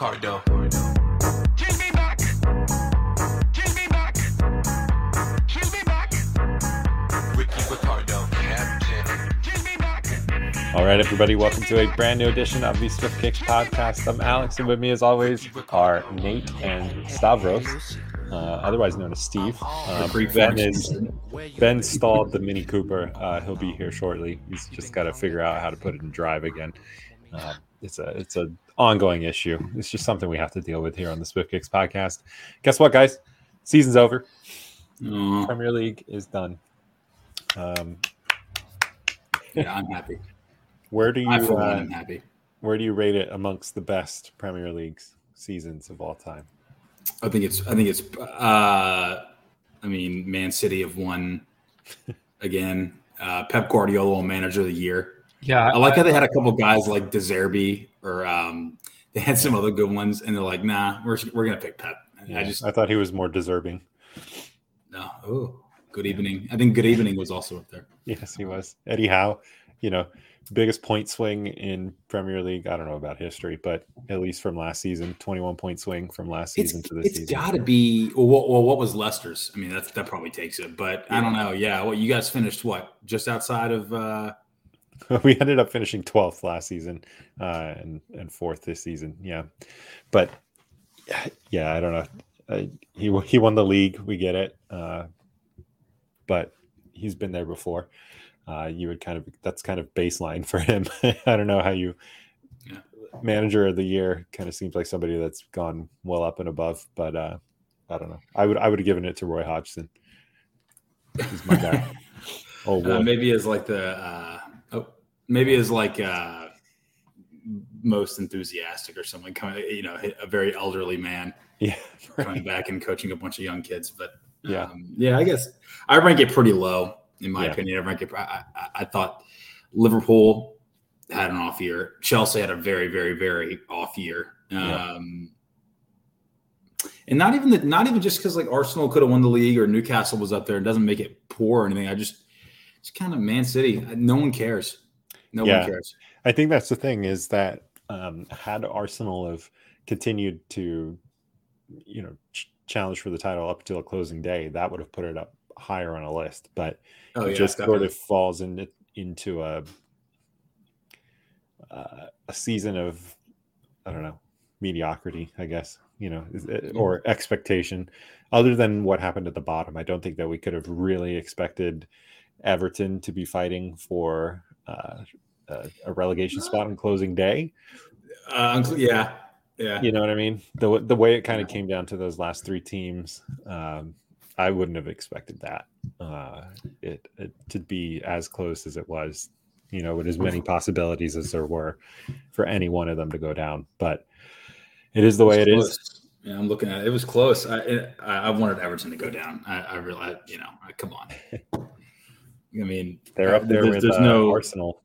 Ricardo. Give me back. Give me back. Give me back. Ricky Ricardo. Captain. Give me back. All right, everybody, welcome to a brand new edition of the Swift Kicks podcast. I'm Alex, and with me, as always, are Nate and Stavros, uh, otherwise known as Steve. Uh, ben is Ben stalled the Mini Cooper. Uh, he'll be here shortly. He's just got to figure out how to put it in drive again. Uh, it's a it's a ongoing issue. It's just something we have to deal with here on the Swift Kicks podcast. Guess what, guys? Season's over. Aw, Premier League is done. Um, yeah, I'm happy. where do you I for one uh, am happy. where do you rate it amongst the best Premier League's seasons of all time? I think it's. I think it's. Uh, I mean, Man City have won again. Uh, Pep Guardiola, manager of the year. Yeah, I like how they had a couple guys like De Zerbi or um, they had some other good ones, and they're like, "Nah, we're we're gonna pick Pep." And I just I thought he was more deserving. no. Oh, good evening. I think good evening was also up there. Yes, he was. Eddie Howe, you know, biggest point swing in Premier League. I don't know about history, but at least from last season, 21 point swing from last It's, season to this it's season. It's got to be well, what, well. What was Leicester's? I mean, that that probably takes it, but I don't know. Yeah, well, you guys finished what just outside of. uh we ended up finishing 12th last season uh, and and fourth this season. Yeah, but yeah, I don't know. Uh, he he won the league. We get it, uh, but he's been there before. Uh, you would kind of that's kind of baseline for him. I don't know how you Yeah. manager of the year kind of seems like somebody that's gone well up and above, but uh, I don't know. I would I would have given it to Roy Hodgson. He's my guy. Oh, Uh, maybe as like the uh, maybe as like uh, most enthusiastic or something. Coming, you know, a very elderly man yeah, coming back and coaching a bunch of young kids. But Yeah. um, yeah, I guess I rank it pretty low in my Yeah. opinion. I rank it. I, I, I thought Liverpool had an off year. Chelsea had a very, very, very off year. Yeah. Um, and not even the, not even just because like Arsenal could have won the league or Newcastle was up there. It doesn't make it poor or anything. I just it's kind of Man City. No one cares. No Yeah. one cares. I think that's the thing is that um, had Arsenal have continued to, you know, ch- challenge for the title up until a closing day, that would have put it up higher on a list. But Oh it yeah, just sort of falls into into a uh, a season of I don't know mediocrity, I guess you know, or expectation. Other than what happened at the bottom, I don't think that we could have really expected Everton to be fighting for uh, a, a relegation spot on closing day. Uh, yeah, yeah. You know what I mean? The the way it kind of came down to those last three teams, um, I wouldn't have expected that uh, it, it to be as close as it was. You know, with as many possibilities as there were for any one of them to go down, but it is the way it is. Yeah, I'm looking at it. It was close. I it, I wanted Everton to go down. I, I realized, you know, come on. I mean, They're up there there's, with there's uh, no Arsenal.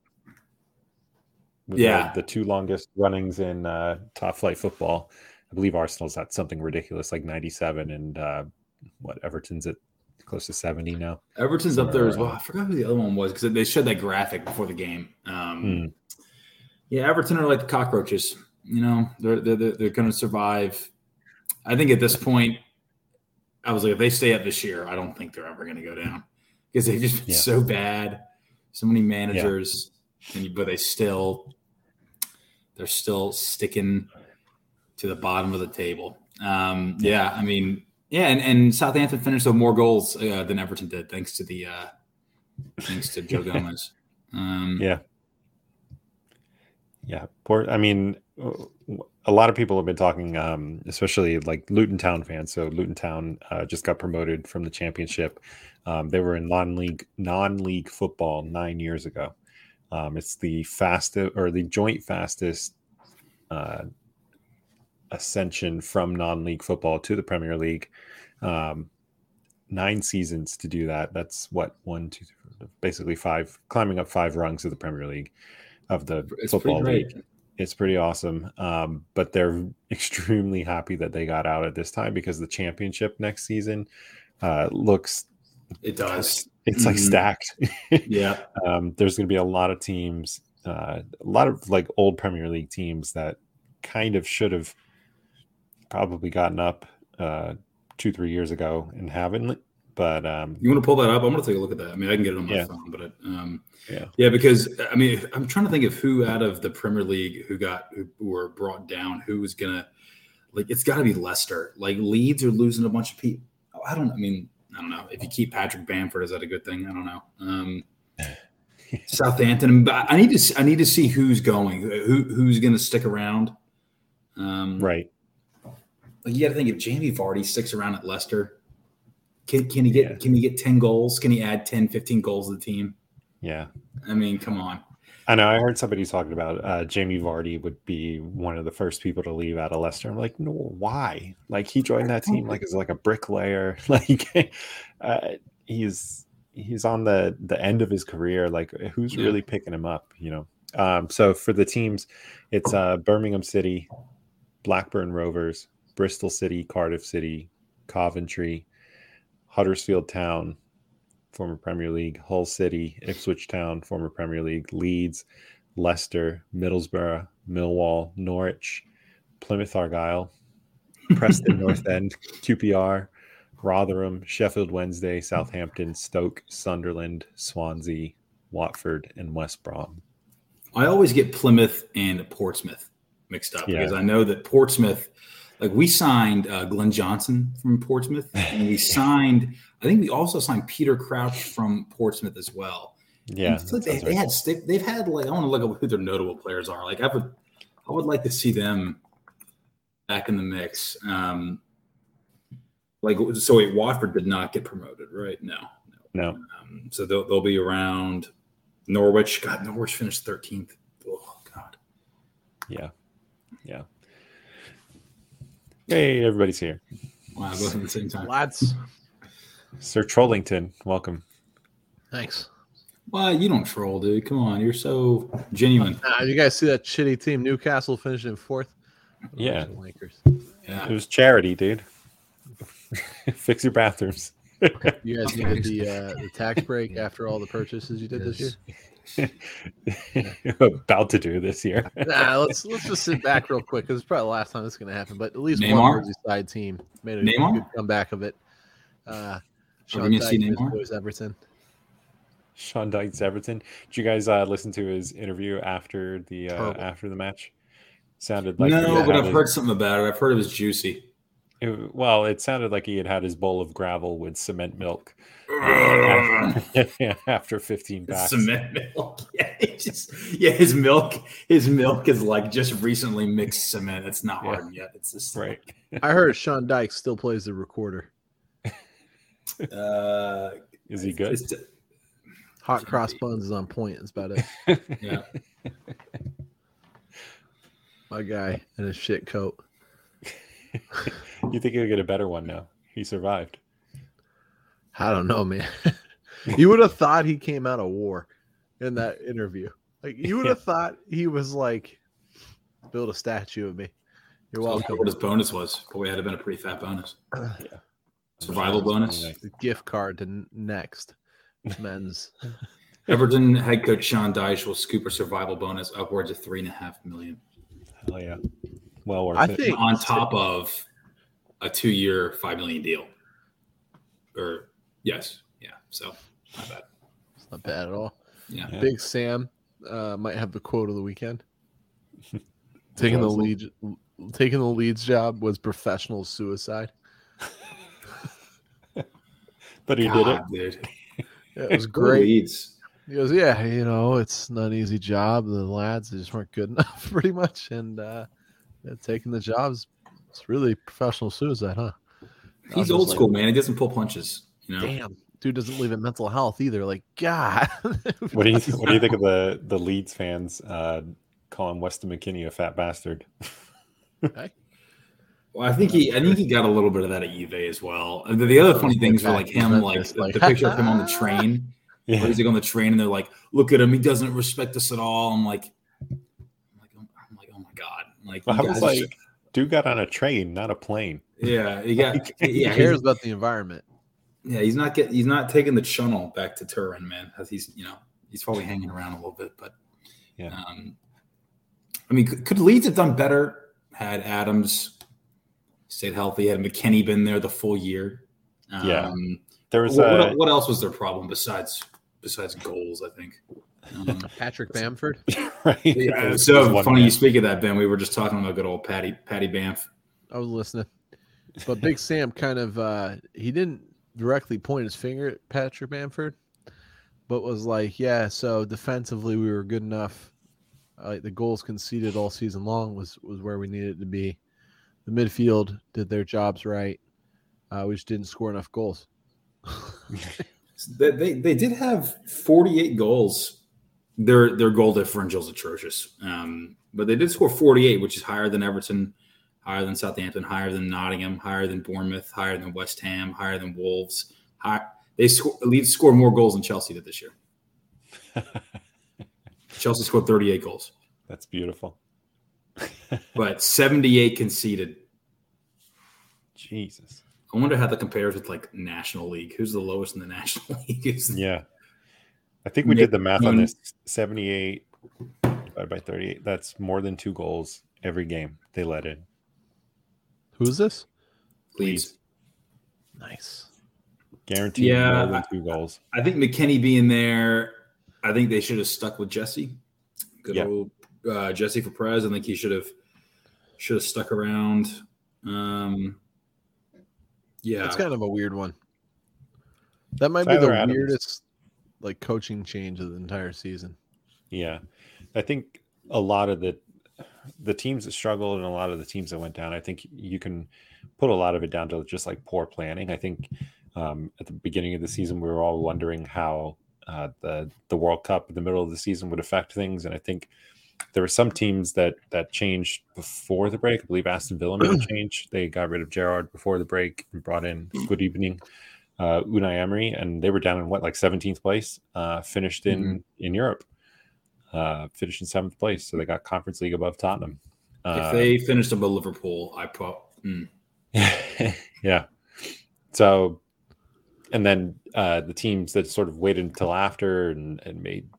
With Yeah. the, the two longest runnings in uh, top flight football. I believe Arsenal's at something ridiculous like 97, and uh, what Everton's at close to 70 now. Everton's up there as well. I forgot who the other one was because they showed that graphic before the game. Um, Hmm. Yeah, Everton are like the cockroaches. You know, they're they're they're, they're going to survive. I think at this point, I was like, if they stay up this year, I don't think they're ever going to go down because they've just been Yeah. so bad. So many managers, and, but they still they're still sticking to the bottom of the table. Um, yeah, I mean, yeah, and, and Southampton finished with more goals uh, than Everton did, thanks to the uh, thanks to Joe Gomez. Um, Yeah. Yeah. Poor, I mean, a lot of people have been talking, um, especially like Luton Town fans. So Luton Town uh, just got promoted from the championship. Um, they were in non-league non-league football nine years ago. Um, it's the fastest or the joint fastest uh, ascension from non-league football to the Premier League. Um, nine seasons to do that. That's what one, two, three, basically five, climbing up five rungs of the Premier League of the It's football league. It's pretty awesome. Um, but they're extremely happy that they got out at this time because the championship next season uh, looks It does. it's like Mhm. stacked. Yeah. um, there's going to be a lot of teams, uh, a lot of like old Premier League teams that kind of should have probably gotten up uh, two three years ago and haven't. But um, You want to pull that up? I'm going to take a look at that. I mean, I can get it on my Yeah. phone, but it, um, Yeah. yeah, because I mean, I'm trying to think of who out of the Premier League who got who were brought down, who was gonna like. It's got to be Leicester. Like Leeds are losing a bunch of people. I don't. I mean, I don't know if you keep Patrick Bamford, is that a good thing? I don't know. Um, Southampton, but I need to. see- I need to see who's going, who who's going to stick around. Um, right, like you got to think if Jamie Vardy sticks around at Leicester, can, can he get Yeah. can he get 10 goals? Can he add 10, 15 goals to the team? yeah. I mean, come on. I know. I heard somebody talking about uh, Jamie Vardy would be one of the first people to leave out of Leicester. I'm like, no, why? Like he joined that team like as like a bricklayer. Like uh, he's he's on the the end of his career. Like who's Yeah. really picking him up? You know. Um, so for the teams, it's uh, Birmingham City, Blackburn Rovers, Bristol City, Cardiff City, Coventry, Huddersfield Town, former Premier League, Hull City, Ipswich Town, former Premier League, Leeds, Leicester, Middlesbrough, Millwall, Norwich, Plymouth Argyle, Preston North End, QPR, Rotherham, Sheffield Wednesday, Southampton, Stoke, Sunderland, Swansea, Watford, and West Brom. I always get Plymouth and Portsmouth mixed up Yeah. because I know that Portsmouth, like we signed uh, Glenn Johnson from Portsmouth, and we signed. I think we also signed Peter Crouch from Portsmouth as well. Yeah, like they, they right. had they, they've had like I want to look up who their notable players are. Like I would I would like to see them back in the mix. Um, like so, wait, Watford did not get promoted, right? No, no. no. Um, so they'll, they'll be around Norwich. God, Norwich finished 13th. Oh, God. Yeah, yeah. Hey, everybody's here. Wow, both at the same time. Lads, Sir Trollington, welcome. thanks. Well, you don't troll, dude. Come on. You're so genuine. Uh, you guys see that shitty team? Newcastle finished in fourth. Yeah. Lakers. Yeah. It was charity, dude. Fix your bathrooms. You guys needed the uh, the tax break after all the purchases you did this year. About to do this year. Nah, let's let's just sit back real quick because it's probably the last time this is going to happen. But at least Neymar? one Merseyside team made a Neymar? good comeback of it. Uh, Are Sean we gonna see Dyche, his Neymar? boys Everton. Sean Dyche's Everton. Did you guys uh, listen to his interview after the uh, after the match? Sounded like no, but I've heard something about it. I've heard it was juicy. It- well, it sounded like he had had his bowl of gravel with cement milk after 15 packs. Cement milk. Yeah, just yeah. His milk, his milk is like just recently mixed cement. It's not Yeah. hardened yet. It's just Right. I heard Sean Dyche still plays the recorder. Uh, Is he good? it's- Hot cross buns is on point. That's about it. yeah. My guy in a shit coat. You think he'll get a better one now? He survived. I don't know, man. you would have thought he came out of war in that interview. Like you would have thought he was like, build a statue of me. You're Well, welcome. what his bonus was. Boy, had have been a pretty fat bonus. Yeah. Survival bonus. The gift card to next men's. Everton head coach Sean Dyche will scoop a survival bonus upwards of three and a half million, Hell yeah. Well worth I it. think on top of a two-year, five million deal. Or yes, yeah. So not bad. it's not bad at all. Yeah. Yeah. Big Sam uh, might have the quote of the weekend. taking the Awesome. lead, taking the Leeds job was professional suicide. But he did it. Dude. Yeah, it was great. Leeds. He goes, yeah, you know, it's not an easy job. The lads they just weren't good enough, pretty much, and uh, yeah, taking the jobs, it's really professional suicide, huh? He's just old like, school, man. He doesn't pull punches. You know. Damn, dude doesn't believe in mental health either. Like, God, What do you what do you think of the the Leeds fans uh, calling Weston McKennie a fat bastard? Well, I think he, I think he got a little bit of that at UVA as well. And the, the other funny things were like him, like the, like- the picture of him on the train. where Yeah. he's like on the train, and they're like, "Look at him. He doesn't respect us at all." I'm like, oh, I'm like, oh my god! I'm like, Well, I was guys- like, dude got on a train, not a plane. yeah, he got, he yeah, cares about the environment. yeah, he's not getting, he's not taking the channel back to Turin, man. As he's, you know, he's probably hanging around a little bit, but Yeah. Um, I mean, could, could Leeds have done better had Adams stayed healthy. Had McKennie been there the full year. Um, Yeah. There was What, what, what else was their problem besides besides goals? I think. Um, Patrick Bamford. right. yeah, It was- it so funny man. you speak of that, Ben. We were just talking about good old Patty Patty Banff. I was listening. But Big Sam kind of uh he didn't directly point his finger at Patrick Bamford, but was like, yeah, so defensively we were good enough. Uh, the goals conceded all season long was was where we needed to be. The midfield did their jobs right. Uh, we just didn't score enough goals. They, they they did have 48 goals. Their their goal differential is atrocious. Um, but they did score 48, which is higher than Everton, higher than Southampton, higher than Nottingham, higher than Bournemouth, higher than West Ham, higher than Wolves. High, they score, Leeds scored more goals than Chelsea did this year. Chelsea scored 38 goals, That's beautiful. but 78 conceded. Jesus. I wonder how that compares with like National League. Who's the lowest in the National League? Yeah. I think we Nick did the math on this 78 divided by 38. That's more than two goals every game they let in. Who's this? Please. Nice. Guaranteed Yeah. more than two goals. I think McKennie being there, I think they should have stuck with Jesse. Good Yeah. old uh, Jesse for Perez. I think he should have should have stuck around. Um, yeah, That's kind of a weird one. That might Tyler be the Adams. weirdest like coaching change of the entire season. Yeah. I think a lot of the the teams that struggled and a lot of the teams that went down, I think you can put a lot of it down to just like poor planning. I think um, at the beginning of the season, we were all wondering how uh, the the World Cup in the middle of the season would affect things, and I think there were some teams that that changed before the break. I believe Aston Villa made a change. They got rid of Gerard before the break and brought in Good Evening uh, Unai Emery, and they were down in what like 17th place, uh, finished in in Europe, uh, finished in seventh place. So they got Conference League above Tottenham. if Uh, they finished above Liverpool, I put mm, yeah. So, and then uh, the teams that sort of waited until after and, and made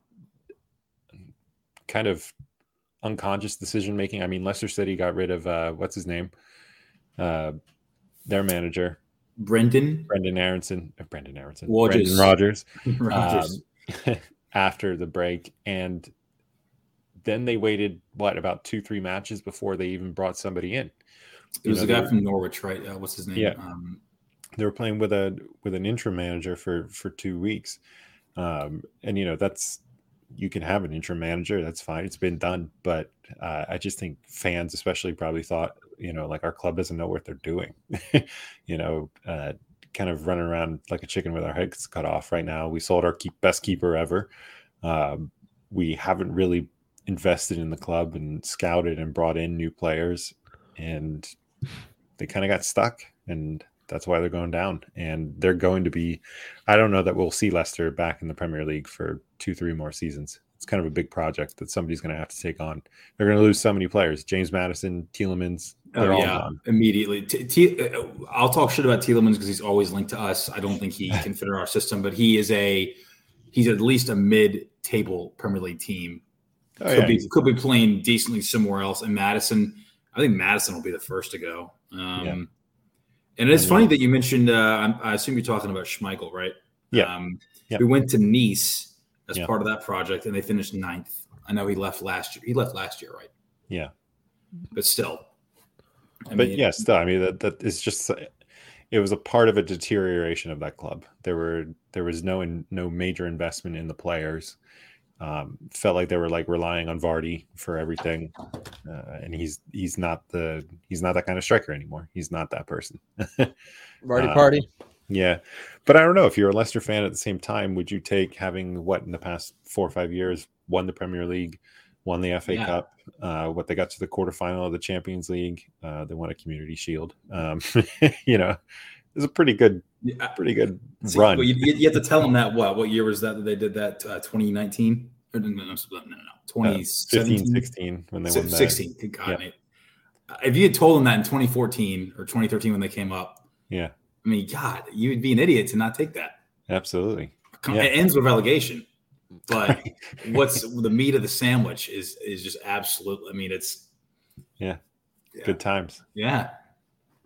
kind of unconscious decision making. I mean, Leicester City got rid of uh, what's his name, uh, their manager Brendan Brendan Aronson, uh, Brendan Aronson. Brendan Rogers. Rodgers. um, after the break and then they waited what about two three matches before they even brought somebody in it was you a guy they- from Norwich, right? Uh, what's his name? Yeah. Um, they were playing with a with an interim manager for for two weeks um and you know that's you can have an interim manager that's fine it's been done but uh, i just think fans especially probably thought you know like our club doesn't know what they're doing. You know uh kind of running around like a chicken with our heads cut off right now we sold our keep, best keeper ever. Um, we haven't really invested in the club and scouted and brought in new players and they kind of got stuck and that's why they're going down and they're going to be i don't know that we'll see leicester back in the premier league for two three more seasons it's kind of a big project that somebody's going to have to take on they're going to lose so many players James Maddison Tielemans, they're oh, all yeah, gone immediately. T- T- uh, I'll talk shit about Tielemans because he's always linked to us. I don't think he can fit in our system, but he is a he's at least a mid-table Premier League team. oh, could yeah. be could be playing decently somewhere else. And Maddison, I think Maddison will be the first to go. Um, And it's funny that you mentioned. Uh, I assume you're talking about Schmeichel, right? Yeah. Um, Yeah. We went to Nice as Yeah. part of that project, and they finished ninth. I know he left last year. He left last year, right? yeah But still. I but mean, yeah still i mean that that is just it was a part of a deterioration of that club there were there was no in, no major investment in the players um, felt like they were like relying on Vardy for everything, uh, and he's he's not the he's not that kind of striker anymore. He's not that person. Party Uh, party. Yeah, but I don't know if you're a Leicester fan at the same time. Would you take having what in the past four or five years won the Premier League, won the FA Yeah. Cup, uh, what they got to the quarterfinal of the Champions League, uh, they won a Community Shield. Um, you know, it's a pretty good, pretty good See, run. you, you have to tell them that. What what year was that that they did that? Uh, 2019 or no, no, no, no, no, Uh, 15, 16 when they won the 16. Good God, Yeah. mate. If you had told them that in 2014 or 2013 when they came up, Yeah, I mean, God, you would be an idiot to not take that. absolutely. Yeah. It ends with relegation, but what's the meat of the sandwich is is just absolute. I mean, it's Yeah. yeah, Good times. Yeah,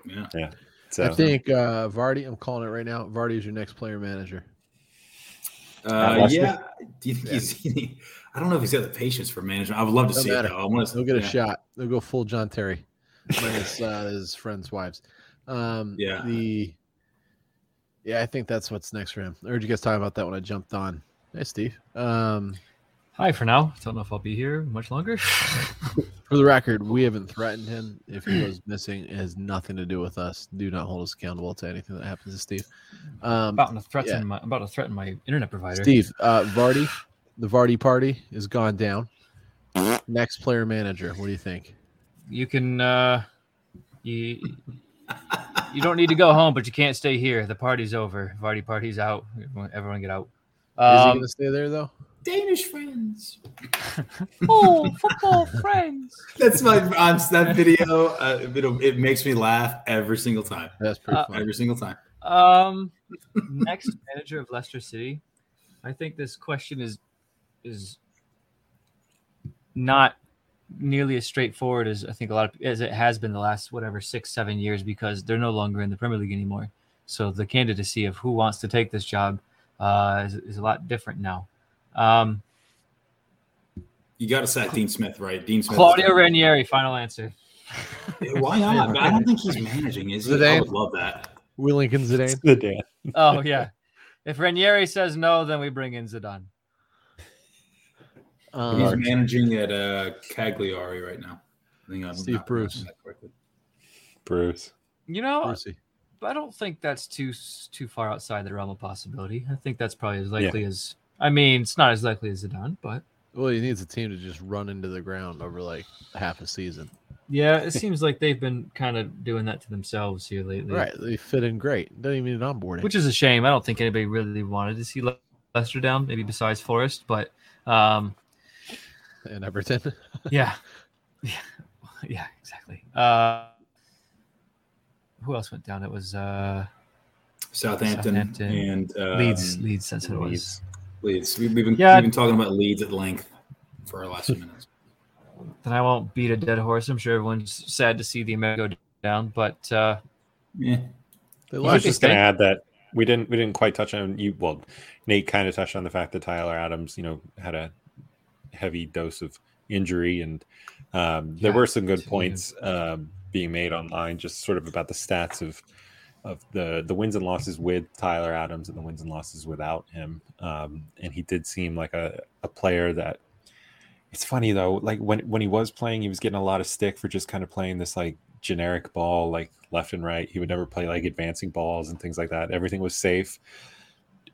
yeah. Yeah. So I think uh, Vardy. I'm calling it right now. Vardy is your next player manager. Uh, yeah. Do you think he's? I don't know if he's got the patience for management. I would love to Don't see matter. it. Though. I want to. They'll get a yeah. shot. They'll go full John Terry, minus uh, his friends' wives. Um, Yeah. The yeah, I think that's what's next for him. I heard you guys talking about that when I jumped on. Hey, Steve. Um, Hi for now. Don't know if I'll be here much longer. for the record, we haven't threatened him. If he goes missing, it has nothing to do with us. Do not hold us accountable to anything that happens to Steve. Um, about to threaten Yeah. my I'm about to threaten my internet provider. Steve, uh, Vardy, the Vardy party is gone down. Next player manager. What do you think? you can uh you you don't need to go home, but you can't stay here. The party's over. Vardy party's out. Everyone, everyone get out. Is he Um, going to stay there though? Danish friends. oh, football friends. That's my on that video. Uh, it, it makes me laugh every single time. That's pretty uh, funny. Every single time. Um, next manager of Leicester City. I think this question is is not nearly as straightforward as I think a lot of as it has been the last whatever six seven years because they're no longer in the Premier League anymore. So the candidacy of who wants to take this job uh, is, is a lot different now. Um, You got to sack Dean Smith, right? Dean Smith. Claudio Ranieri, final answer. Why not? I don't think he's managing. Is he? I Zidane. would love that. Will Lincoln Zidane. the Oh yeah. If Ranieri says no, then we bring in Zidane. He's Um, managing at uh, Cagliari right now. I think I'm Steve Bruce. pronouncing that correctly. Bruce. You know, Brucey. I don't think that's too too far outside the realm of possibility. I think that's probably as likely as. I mean, it's not as likely as Zidane, but Well, he needs a team to just run into the ground over like half a season. yeah, it seems like they've been kind of doing that to themselves here lately. Right. They fit in great. Doesn't even need onboarding. which is a shame. I don't think anybody really wanted to see Le- Leicester down, maybe besides Forest, but um, and Everton. yeah, yeah, yeah, exactly. Uh, who else went down? It was uh, Southampton, Southampton. and um, Leeds. Leeds. That's what it was. Leeds. Leeds. We, we've been Yeah. we've been talking about Leeds at length for our last few minutes. Then I won't beat a dead horse. I'm sure everyone's sad to see the America go down, but uh, Yeah. They I was just going to add that we didn't we didn't quite touch on you. Well, Nate kind of touched on the fact that Tyler Adams, you know, had a heavy dose of injury, and um, there Yeah, were some good too. points um, being made online, just sort of about the stats of of the the wins and losses with Tyler Adams and the wins and losses without him. Um, and he did seem like a, a player that. It's funny though, like when when he was playing, he was getting a lot of stick for just kind of playing this like generic ball, like left and right. He would never play like advancing balls and things like that. Everything was safe,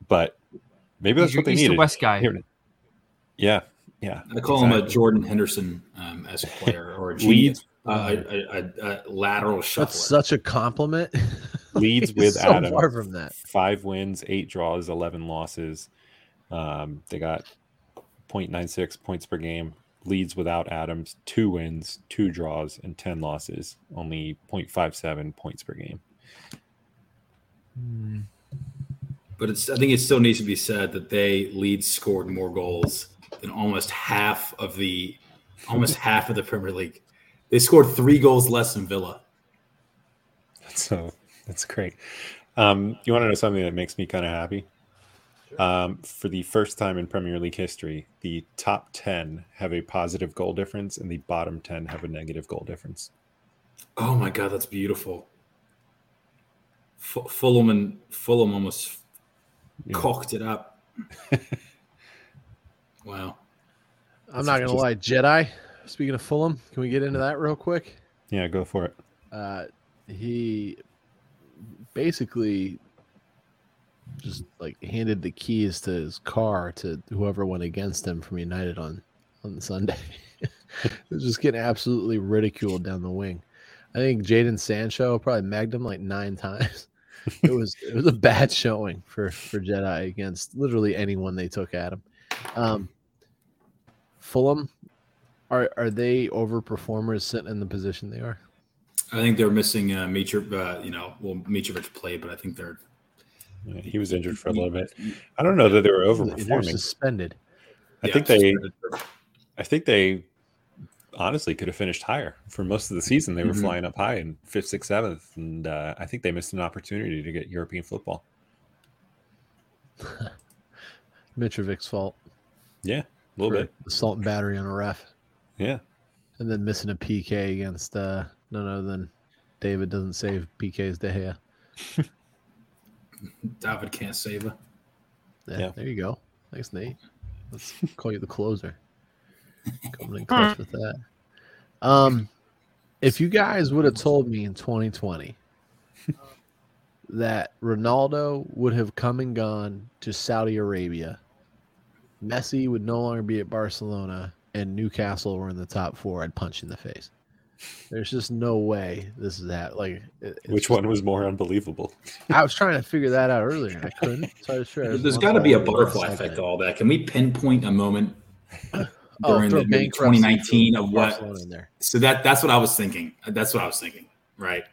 but maybe that's he's what they your East to needed. West guy. Here- Yeah, yeah. I call him a. Jordan Henderson um, a player or a Leeds. genius, uh, a, a, a, a lateral shuffler. That's such a compliment. Leeds He's with so Adams. far from that. Five wins, eight draws, eleven losses. Um, they got 0.96 points per game. Leeds without Adams, two wins, two draws, and ten losses. Only 0.57 points per game. Hmm. But it's I think it still needs to be said that they Leeds scored more goals than almost half of the almost half of the Premier League. They scored three goals less than Villa. So that's great. Um, you want to know something that makes me kind of happy? Um, for the first time in Premier League history, the top 10 have a positive goal difference and the bottom 10 have a negative goal difference. Oh my god, that's beautiful. F- Fulham and Fulham almost Yeah. cocked it up. wow. I'm not gonna lie, Jedi. Speaking of Fulham, can we get into that real quick? Yeah, go for it. Uh, he basically just like handed the keys to his car to whoever went against him from United on on Sunday. was just getting absolutely ridiculed down the wing. I think Jadon Sancho probably magged him like nine times. It was it was a bad showing for for Jedi against literally anyone they took at him. Um, Fulham, are are they overperformers sitting in the position they are? I think they're missing uh, Mitrovic. Uh, you know, well, Mitrovic played, but I think they're Yeah, He was injured for a little bit. I don't know that they were overperforming. They're overperforming. suspended. I yeah, think they, suspended. I think they honestly could have finished higher for most of the season. They were Mhm. flying up high in fifth, sixth, seventh, and uh, I think they missed an opportunity to get European football. Mitrovic's fault. Yeah, a little for bit. Assault and battery on a ref. Yeah, And then missing a PK against uh, none other than David doesn't save PK's De Gea. David can't save her. Yeah, Yeah. There you go. Thanks, Nate. Let's call you the closer. Coming in clutch with that. Um, if you guys would have told me in 2020 that Ronaldo would have come and gone to Saudi Arabia, Messi would no longer be at Barcelona, and Newcastle were in the top four, I'd punch in the face. There's just no way this is that. Like, it- which one was more unbelievable? I was trying to figure that out earlier, and I couldn't. So I was trying. to- There's got to be a butterfly effect to all that. Can we pinpoint a moment Oh, during throw the maybe 2019 of what? In there. So that that's what I was thinking. That's what I was thinking. Right.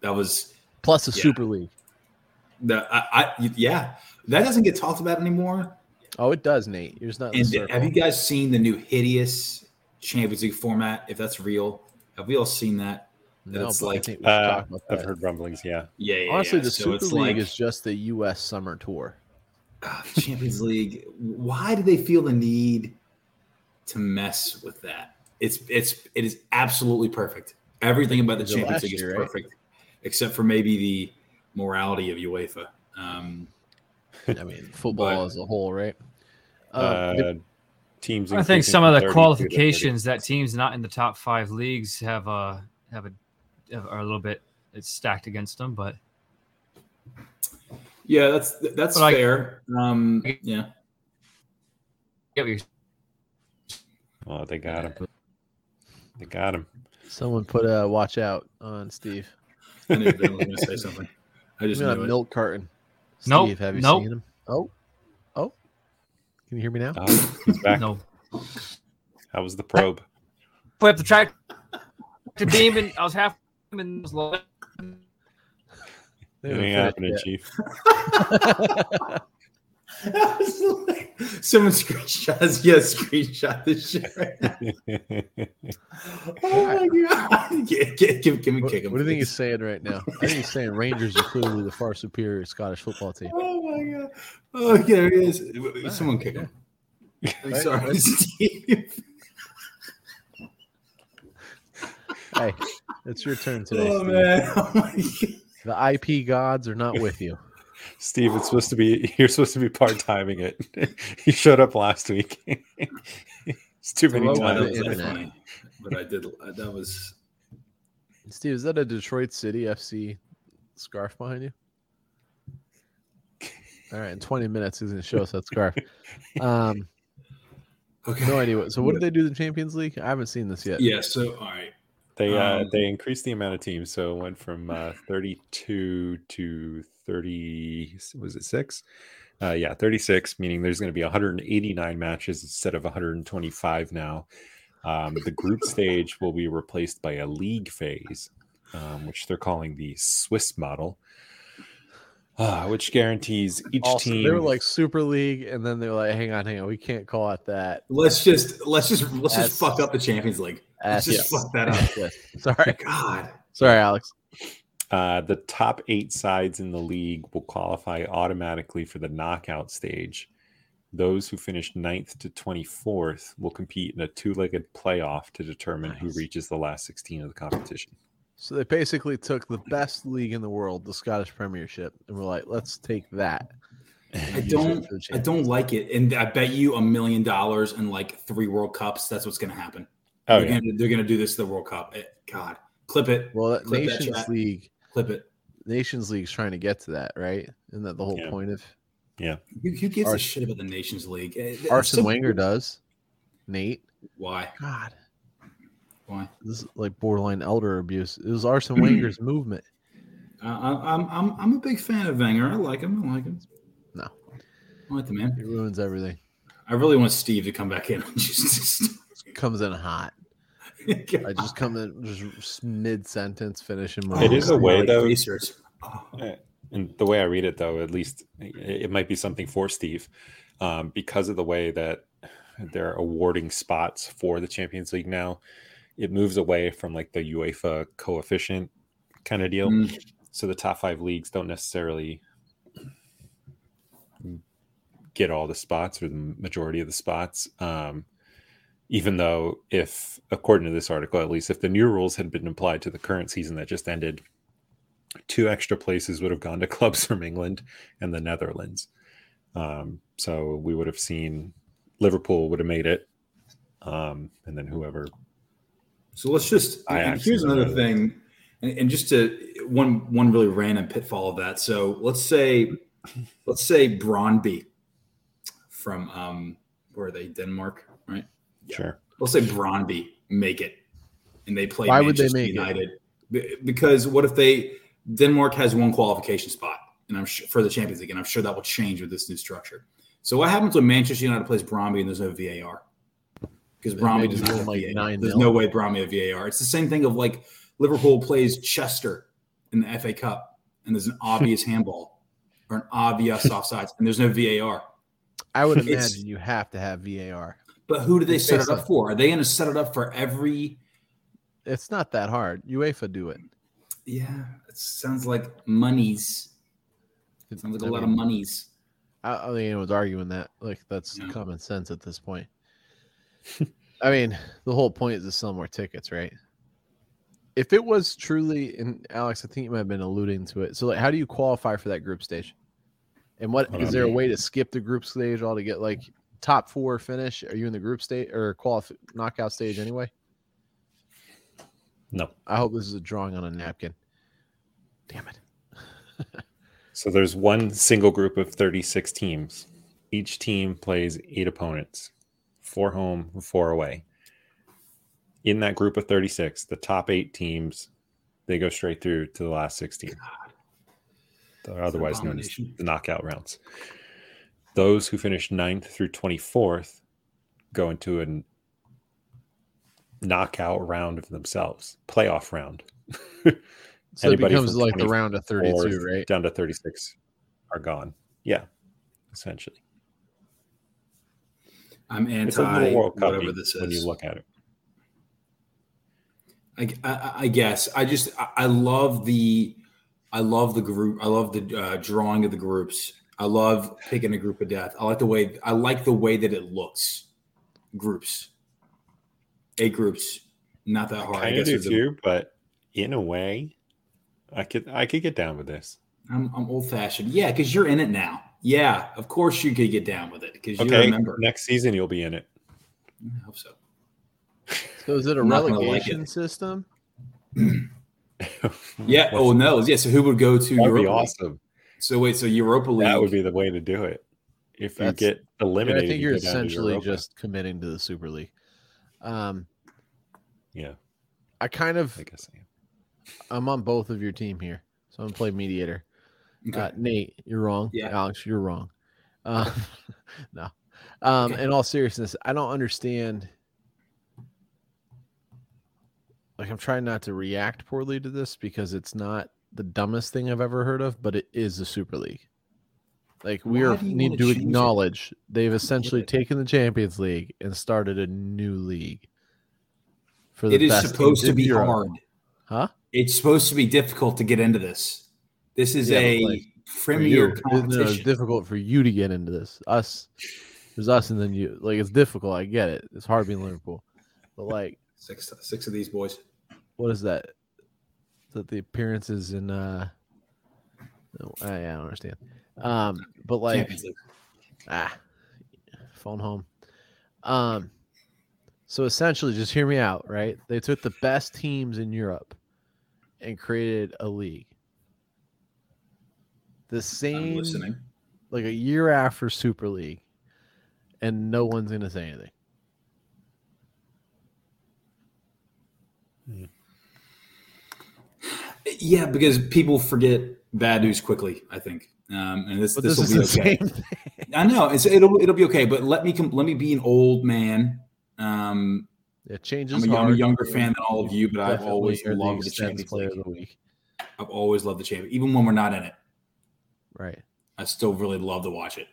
That was Plus the Yeah. Super League. the I, I yeah. That doesn't get talked about anymore. Oh, it does, Nate. You're just not. And have you guys seen the new hideous Champions League format? If that's real, have we all seen that? No, it's but I like- think we should Uh, talk about I've that. heard rumblings. Yeah, Yeah, yeah. Honestly, yeah. the So Super League like, is just the U.S. summer tour. ah, Champions League. Why do they feel the need to mess with that? It's it's it is absolutely perfect. Everything about the Was Champions last League is year, right? perfect, except for maybe the morality of UEFA. Um, I mean, football But- as a whole, right? Um, uh, teams. I think some of the qualifications that teams not in the top five leagues have uh have a have, are a little bit it's stacked against them, but yeah, that's that's But I- fair. Um, yeah, get what you're Oh, they got him. They got him. someone put a watch out on Steve. I knew they were going to say something. I just got a knew it. milk carton. Steve, Nope, have you nope. seen him? Oh. Can you hear me now? Oh, he's back. no. How was the probe? Put up the track to beam and I was half and was like, They It ain't happening, yet. Chief. Someone screenshots, yes, screenshot this shit right now. Oh my god! Yeah, give, give, give me What, kick him. what do you think he's saying right now? I think he's saying Rangers are clearly the far superior Scottish football team. Oh my god! Oh, there he is. Someone kick him. I'm Right, sorry. Steve. Hey, it's your turn today. Oh Steve. man! Oh! The IP gods are not with you. Steve, it's supposed to be. You're supposed to be part timing it. he showed up last week. it's too many Hello, That the was times. funny, but I did. That was. Steve, is that a Detroit City FC scarf behind you? All right, in 20 minutes he's gonna show us that scarf. Um, Okay. no idea what. So what did they do in the Champions League? I haven't seen this yet. Yeah. So all right. They uh, Um, they increased the amount of teams, so it went from uh, 32 to 30. Was it six? Uh, yeah, 36. Meaning there's going to be 189 matches instead of 125 now. Um, the group stage will be replaced by a league phase, um, which they're calling the Swiss model, uh, which guarantees each Also, team. they were like Super League, and then they were like, "Hang on, hang on, we can't call it that." Let's just let's just let's That's- just fuck up the Champions League. Let's just Yes. fuck that up. Yes. Sorry, God. sorry, Alex. Uh, the top eight sides in the league will qualify automatically for the knockout stage. Those who finish ninth to 24th will compete in a two legged playoff to determine who reaches the last 16 of the competition. So they basically took the best league in the world, the Scottish Premiership, and we're like, "Let's take that." I don't I don't like it. And I bet you a million dollars and like three World Cups, that's what's gonna happen. Oh, they're, yeah. gonna, they're gonna do this to the World Cup. It- God. Clip it. Well, Clip that Nations chat. League, Clip it. Nations League's trying to get to that, right? Isn't that the whole Yeah. point of Who, who gives a shit about the Nations League? Eh, it's Arsene so- Wenger does? Nate, Why? God, Why? this is like borderline elder abuse. It was Arsene Wenger's movement. Uh, I- I'm I'm I'm a big fan of Wenger. I like him. I like him. No. I like the man. It ruins everything. I really want Steve to come back in and just. Comes in hot. I just come in just mid sentence, finishing. my. It is a way, like though. research. Oh. And the way I read it, though, at least it it might be something for Steve um, because of the way that they're awarding spots for the Champions League now. It moves away from like the UEFA coefficient kind of deal. Mm. So the top five leagues don't necessarily get all the spots or the majority of the spots. Um, even though, if according to this article, at least if the new rules had been applied to the current season that just ended, two extra places would have gone to clubs from England and the Netherlands. Um, so we would have seen Liverpool would have made it, um, and then whoever. So let's just. Here's another thing, and, and just to one one really random pitfall of that. So let's say, let's say Brøndby from um, where are they? Denmark, right? Yeah. Sure. Let's say Brøndby make it, and they play Why would they Manchester make? United. Be- Because what if they Denmark has one qualification spot, and I'm sure for the Champions League, and I'm sure that will change with this new structure. So what happens when Manchester United plays Brøndby and there's no VAR? Because They Brøndby does not have like VAR. There's no way Brøndby have VAR. It's the same thing of like Liverpool plays Chester in the FA Cup, and there's an obvious handball or an obvious offsides, and there's no VAR. I would It's- imagine you have to have VAR. But who do they set it up for? Are they going to set it up for every? It's not that hard. UEFA do it. Yeah, it sounds like monies. It sounds like a I lot of mean, monies. I, I think anyone's arguing that. Like that's Yeah. common sense at this point. I mean, the whole point is to sell more tickets, right? If it was truly, and Alex, I think you might have been alluding to it. So, like, how do you qualify for that group stage? And what Hold is on. there a way to skip the group stage all to get like top four finish? Are you in the group stage or qualif- knockout stage anyway? No. I hope this is a drawing on a napkin. Damn it. So there's one single group of 36 teams. Each team plays eight opponents, four home, four away. In that group of 36, the top eight teams, they go straight through to the last 16. They're otherwise known as the knockout rounds. Those who finish 9th through 24th go into a knockout round of themselves, playoff round. So it becomes like the round of 32, right? Down to 36 are gone. Yeah, essentially. I'm It's anti World Cup whatever this is. when you look at it. I, I, I guess I just I, I love the I love the group. I love the uh, drawing of the groups. I love picking a group of death. I like the way I like the way that it looks. Groups, eight groups, not that hard. I kind guess do there's a- too, but in a way, I could I could get down with this. I'm, I'm old fashioned. Yeah, because you're in it now. Yeah, of course you could get down with it because you remember. next season you'll be in it. I hope so. So is it a I'm like relegation it. system? Yeah. Oh no. Yeah. So who would go to that'd be Europa? League? awesome. So wait. So Europa League. That would be the way to do it. If you That's- get Yeah, eliminated, I think you you're go down to essentially just committing to the Super League. Um, yeah. I kind of I guess I am. I'm on both of your team here, so I'm gonna play mediator. Okay. Uh, Nate, you're wrong. Yeah. Alex, you're wrong. Uh, no. Um, Okay. In all seriousness, I don't understand. Like, I'm trying not to react poorly to this because it's not the dumbest thing I've ever heard of, but it is the Super League. Like, we are, need wanna to change it? acknowledge they've essentially taken the Champions League and started a new league. For the It is best supposed to be Europe. hard. huh? It's supposed to be difficult to get into this. This is Yeah, a like, premier you. It- no, it's difficult for you to get into this. Us, there's us, and then you. Like it's difficult. I get it. It's hard being Liverpool, but like, six, six of these boys. what is that? Is that the appearances in? uh no, I, I don't understand. Um, but like, ah, phone home. Um, so essentially, just hear me out. Right? They took the best teams in Europe and created a league. The I'm same listening. like a year after Super League, and no one's gonna say anything. Yeah, because people forget bad news quickly. I think, um, and this But this this, will be the okay. same thing. I know it's it'll it'll be okay. But let me com- let me be an old man. Um, It changes. I'm a, young, hard. younger fan than all of you, but I've always are the loved the extends Champions player League. of the week. I've always loved the Champions, even when we're not in it. Right. I still really love to watch it.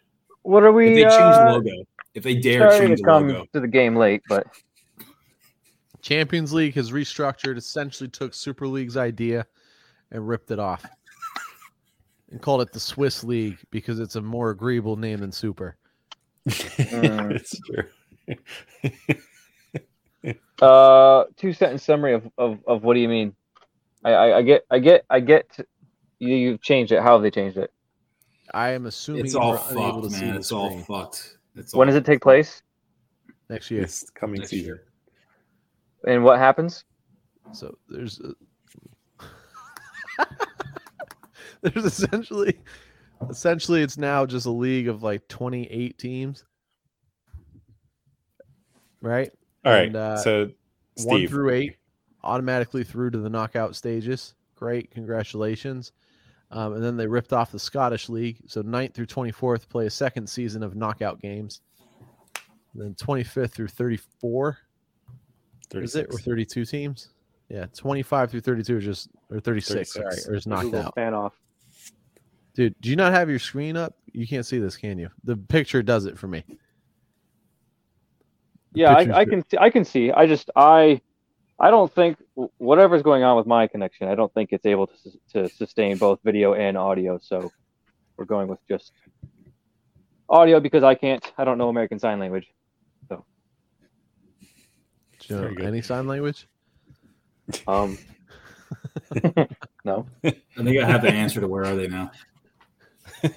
What are If we? they change the Uh, logo, if they dare change to the come logo. to the game late, but Champions League has restructured, essentially took Super League's idea and ripped it off. And called it the Swiss League because it's a more agreeable name than Super. Mm. it's true. uh, two sentence summary of, of, of what do you mean? I, I, I get I get I get you you've changed it. How have they changed it? I am assuming It's all are unable fucked, to man. the It's all screen fucked. It's When all does it take place? next year. This coming Next season. year. And what happens? So there's a, there's essentially essentially it's now just a league of like 28 teams. Right? All right. And, uh, so, One through eight automatically through to the knockout stages. Great, congratulations. Um, and then they ripped off the Scottish League. So 9th through 24th play a second season of knockout games. And then 25th through 34 is it? Or 36. 32 teams? Yeah, 25 through 32 are just or 36, 36. sorry, or is knocked Google out. fan off. Dude, do you not have your screen up? You can't see this, can you? The picture does it for me. The Yeah, I, I can see. I can see. I just I I don't think whatever's going on with my connection. I don't think it's able to to sustain both video and audio. So we're going with just audio because I can't. I don't know American Sign Language. Do you know any sign language? Um, no. I think I have the answer to where are they now.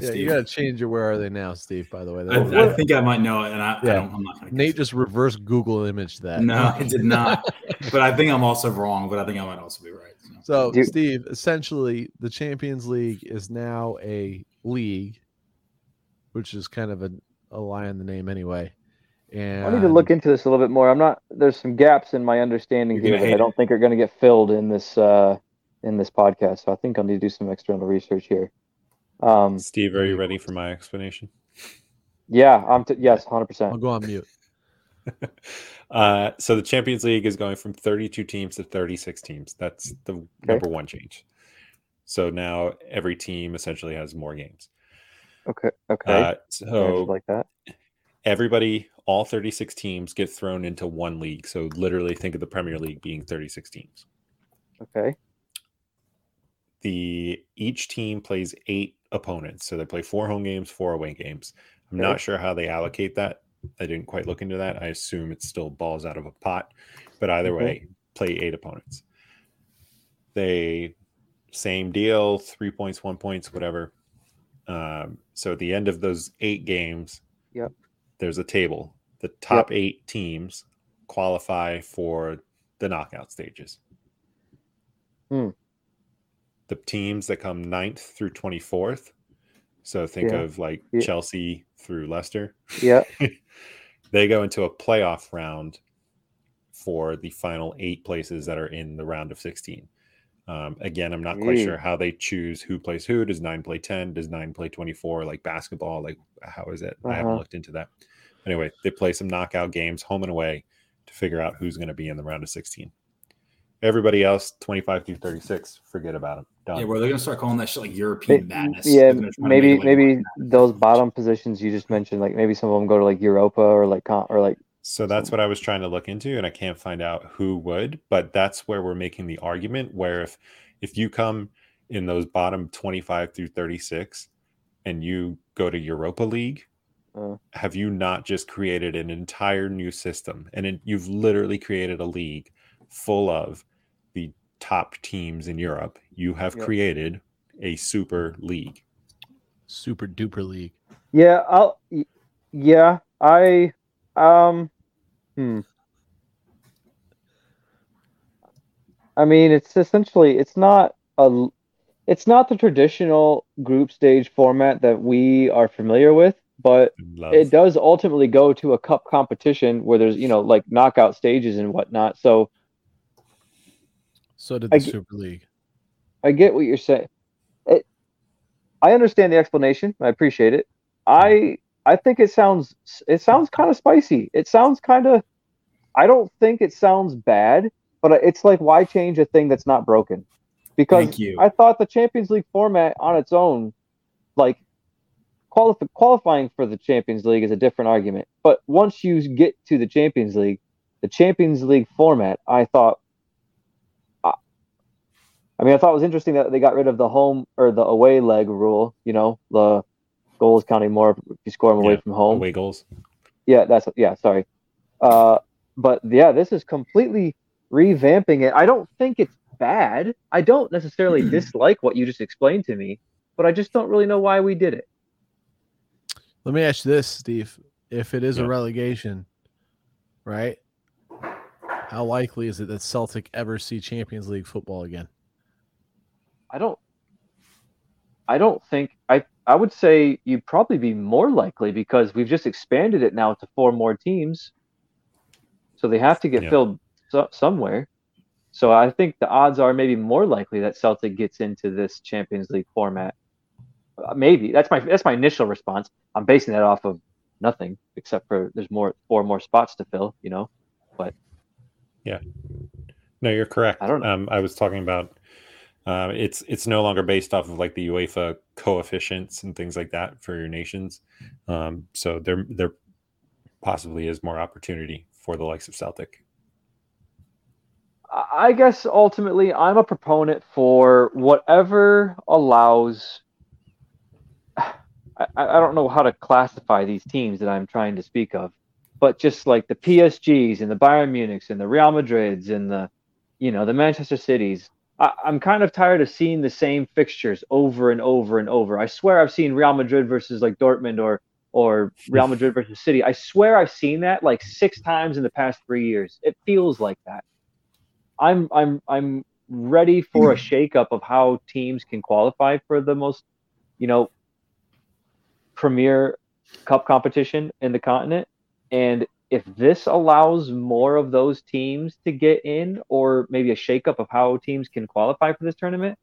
Yeah, you got to change your where are they now, Steve, by the way. I, I think I might know it, and I, I Yeah. don't, I'm not going to. Nate just reverse Google image that. No, I did not. but I think I'm also wrong. But I think I might also be right. So. So, Do- Steve, essentially, the Champions League is now a league, which is kind of a, a lie in the name anyway. And I need to look into this a little bit more. I'm not. There's some gaps in my understanding here that I don't think are going to get filled in this uh, in this podcast. So I think I'll need to do some external research here. Um, Steve, are you ready for my explanation? yeah, I'm. T- yes, hundred percent. I'll go on mute. Uh, so the Champions League is going from 32 teams to 36 teams. That's the number one change. So now every team essentially has more games. Okay. Okay. Uh, so like that. Everybody, all 36 teams get thrown into one league. So literally think of the Premier League being 36 teams. Okay. The each team plays eight opponents. So they play four home games, four away games. I'm Okay. not sure how they allocate that. I didn't quite look into that. I assume it's still balls out of a pot, but either Okay. way, play eight opponents. They same deal, three points, one points, whatever. Um, so at the end of those eight games, Yep. There's a table. The top eight teams qualify for the knockout stages. Hmm. The teams that come ninth through 24th. So think Yeah. of like Yeah. Chelsea through Leicester. Yeah. they go into a playoff round for the final eight places that are in the round of 16. Um, again, I'm not quite Gee. sure how they choose who plays who. Does nine play 10? Does nine play 24? Like basketball? Like, how is it? I haven't Uh-huh. looked into that. Anyway, they play some knockout games home and away to figure out who's going to be in the round of 16. Everybody else, 25 through 36, forget about them. Done. Yeah, where they're going to start calling that shit like European May- madness. Yeah, They're gonna try to make maybe like maybe those bottom positions you just mentioned, like maybe some of them go to like Europa or like con- or like So that's what I was trying to look into, and I can't find out who would. But that's where we're making the argument where if if you come in those bottom twenty five through thirty six, and you go to Europa League, Uh. have you not just created an entire new system? And it, you've literally created a league full of the top teams in Europe. You have Yep. created a super league. Super duper league. yeah, I'll yeah I um hmm. I mean, it's essentially it's not a it's not the traditional group stage format that we are familiar with, but Love. it does ultimately go to a cup competition where there's you know like knockout stages and whatnot. So So did the I Super League. I get what you're saying. It, I understand the explanation. I appreciate it. I I think it sounds it sounds kind of spicy. It sounds kind of. I don't think it sounds bad, but it's like why change a thing that's not broken? Because. I thought the Champions League format on its own, like qualif- qualifying for the Champions League is a different argument. But once you get to the Champions League, the Champions League format, I thought. I- I mean, I thought it was interesting that they got rid of the home or the away leg rule. You know, the goals counting more if you score them away Yeah, from home. Away goals. Yeah, that's yeah. Sorry, uh, but yeah, this is completely revamping it. I don't think it's bad. I don't necessarily dislike what you just explained to me, but I just don't really know why we did it. Let me ask you this, Steve. If it is Yeah. a relegation, right? How likely is it that Celtic ever see Champions League football again? I don't. I don't think I. I would say you'd probably be more likely because we've just expanded it now to four more teams, so they have to get Yeah. filled so, somewhere. So I think the odds are maybe more likely that Celtic gets into this Champions League format. Uh, maybe that's my that's my initial response. I'm basing that off of nothing except for there's more four more spots to fill. You know, But yeah, No, you're correct. I don't know. Um, I was talking about uh, it's it's no longer based off of like the UEFA coefficients and things like that for your nations. Um, so there there possibly is more opportunity for the likes of Celtic. I guess ultimately I'm a proponent for whatever allows. I, I don't know how to classify these teams that I'm trying to speak of, but just like the PSGs and the Bayern Munichs and the Real Madrids and the, you know, the Manchester Cities. I, I'm kind of tired of seeing the same fixtures over and over and over. I swear I've seen Real Madrid versus like Dortmund or or Real Madrid versus City. I swear I've seen that like six times in the past three years. It feels like that. I'm I'm I'm ready for a shakeup of how teams can qualify for the most, you know, premier cup competition in the continent. And if this allows more of those teams to get in, or maybe a shakeup of how teams can qualify for this tournament,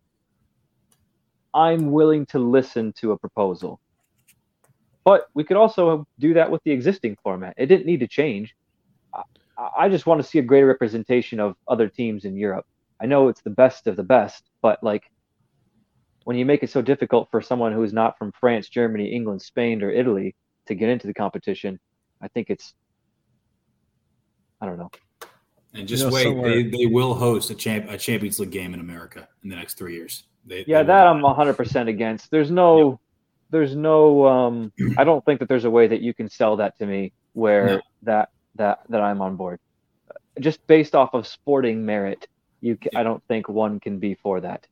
I'm willing to listen to a proposal. But we could also do that with the existing format. It didn't need to change. I- I just want to see a greater representation of other teams in Europe. I know it's the best of the best, but like when you make it so difficult for someone who is not from France, Germany, England, Spain, or Italy to get into the competition, I think it's I don't know. And just know, wait, somewhere- they, they will host a champ a Champions League game in America in the next three years. They, Yeah, they that. I'm 100% against. There's no there's no um I don't think that there's a way that you can sell that to me where No. that that that I'm on board. Just based off of sporting merit, you ca I don't think one can be for that.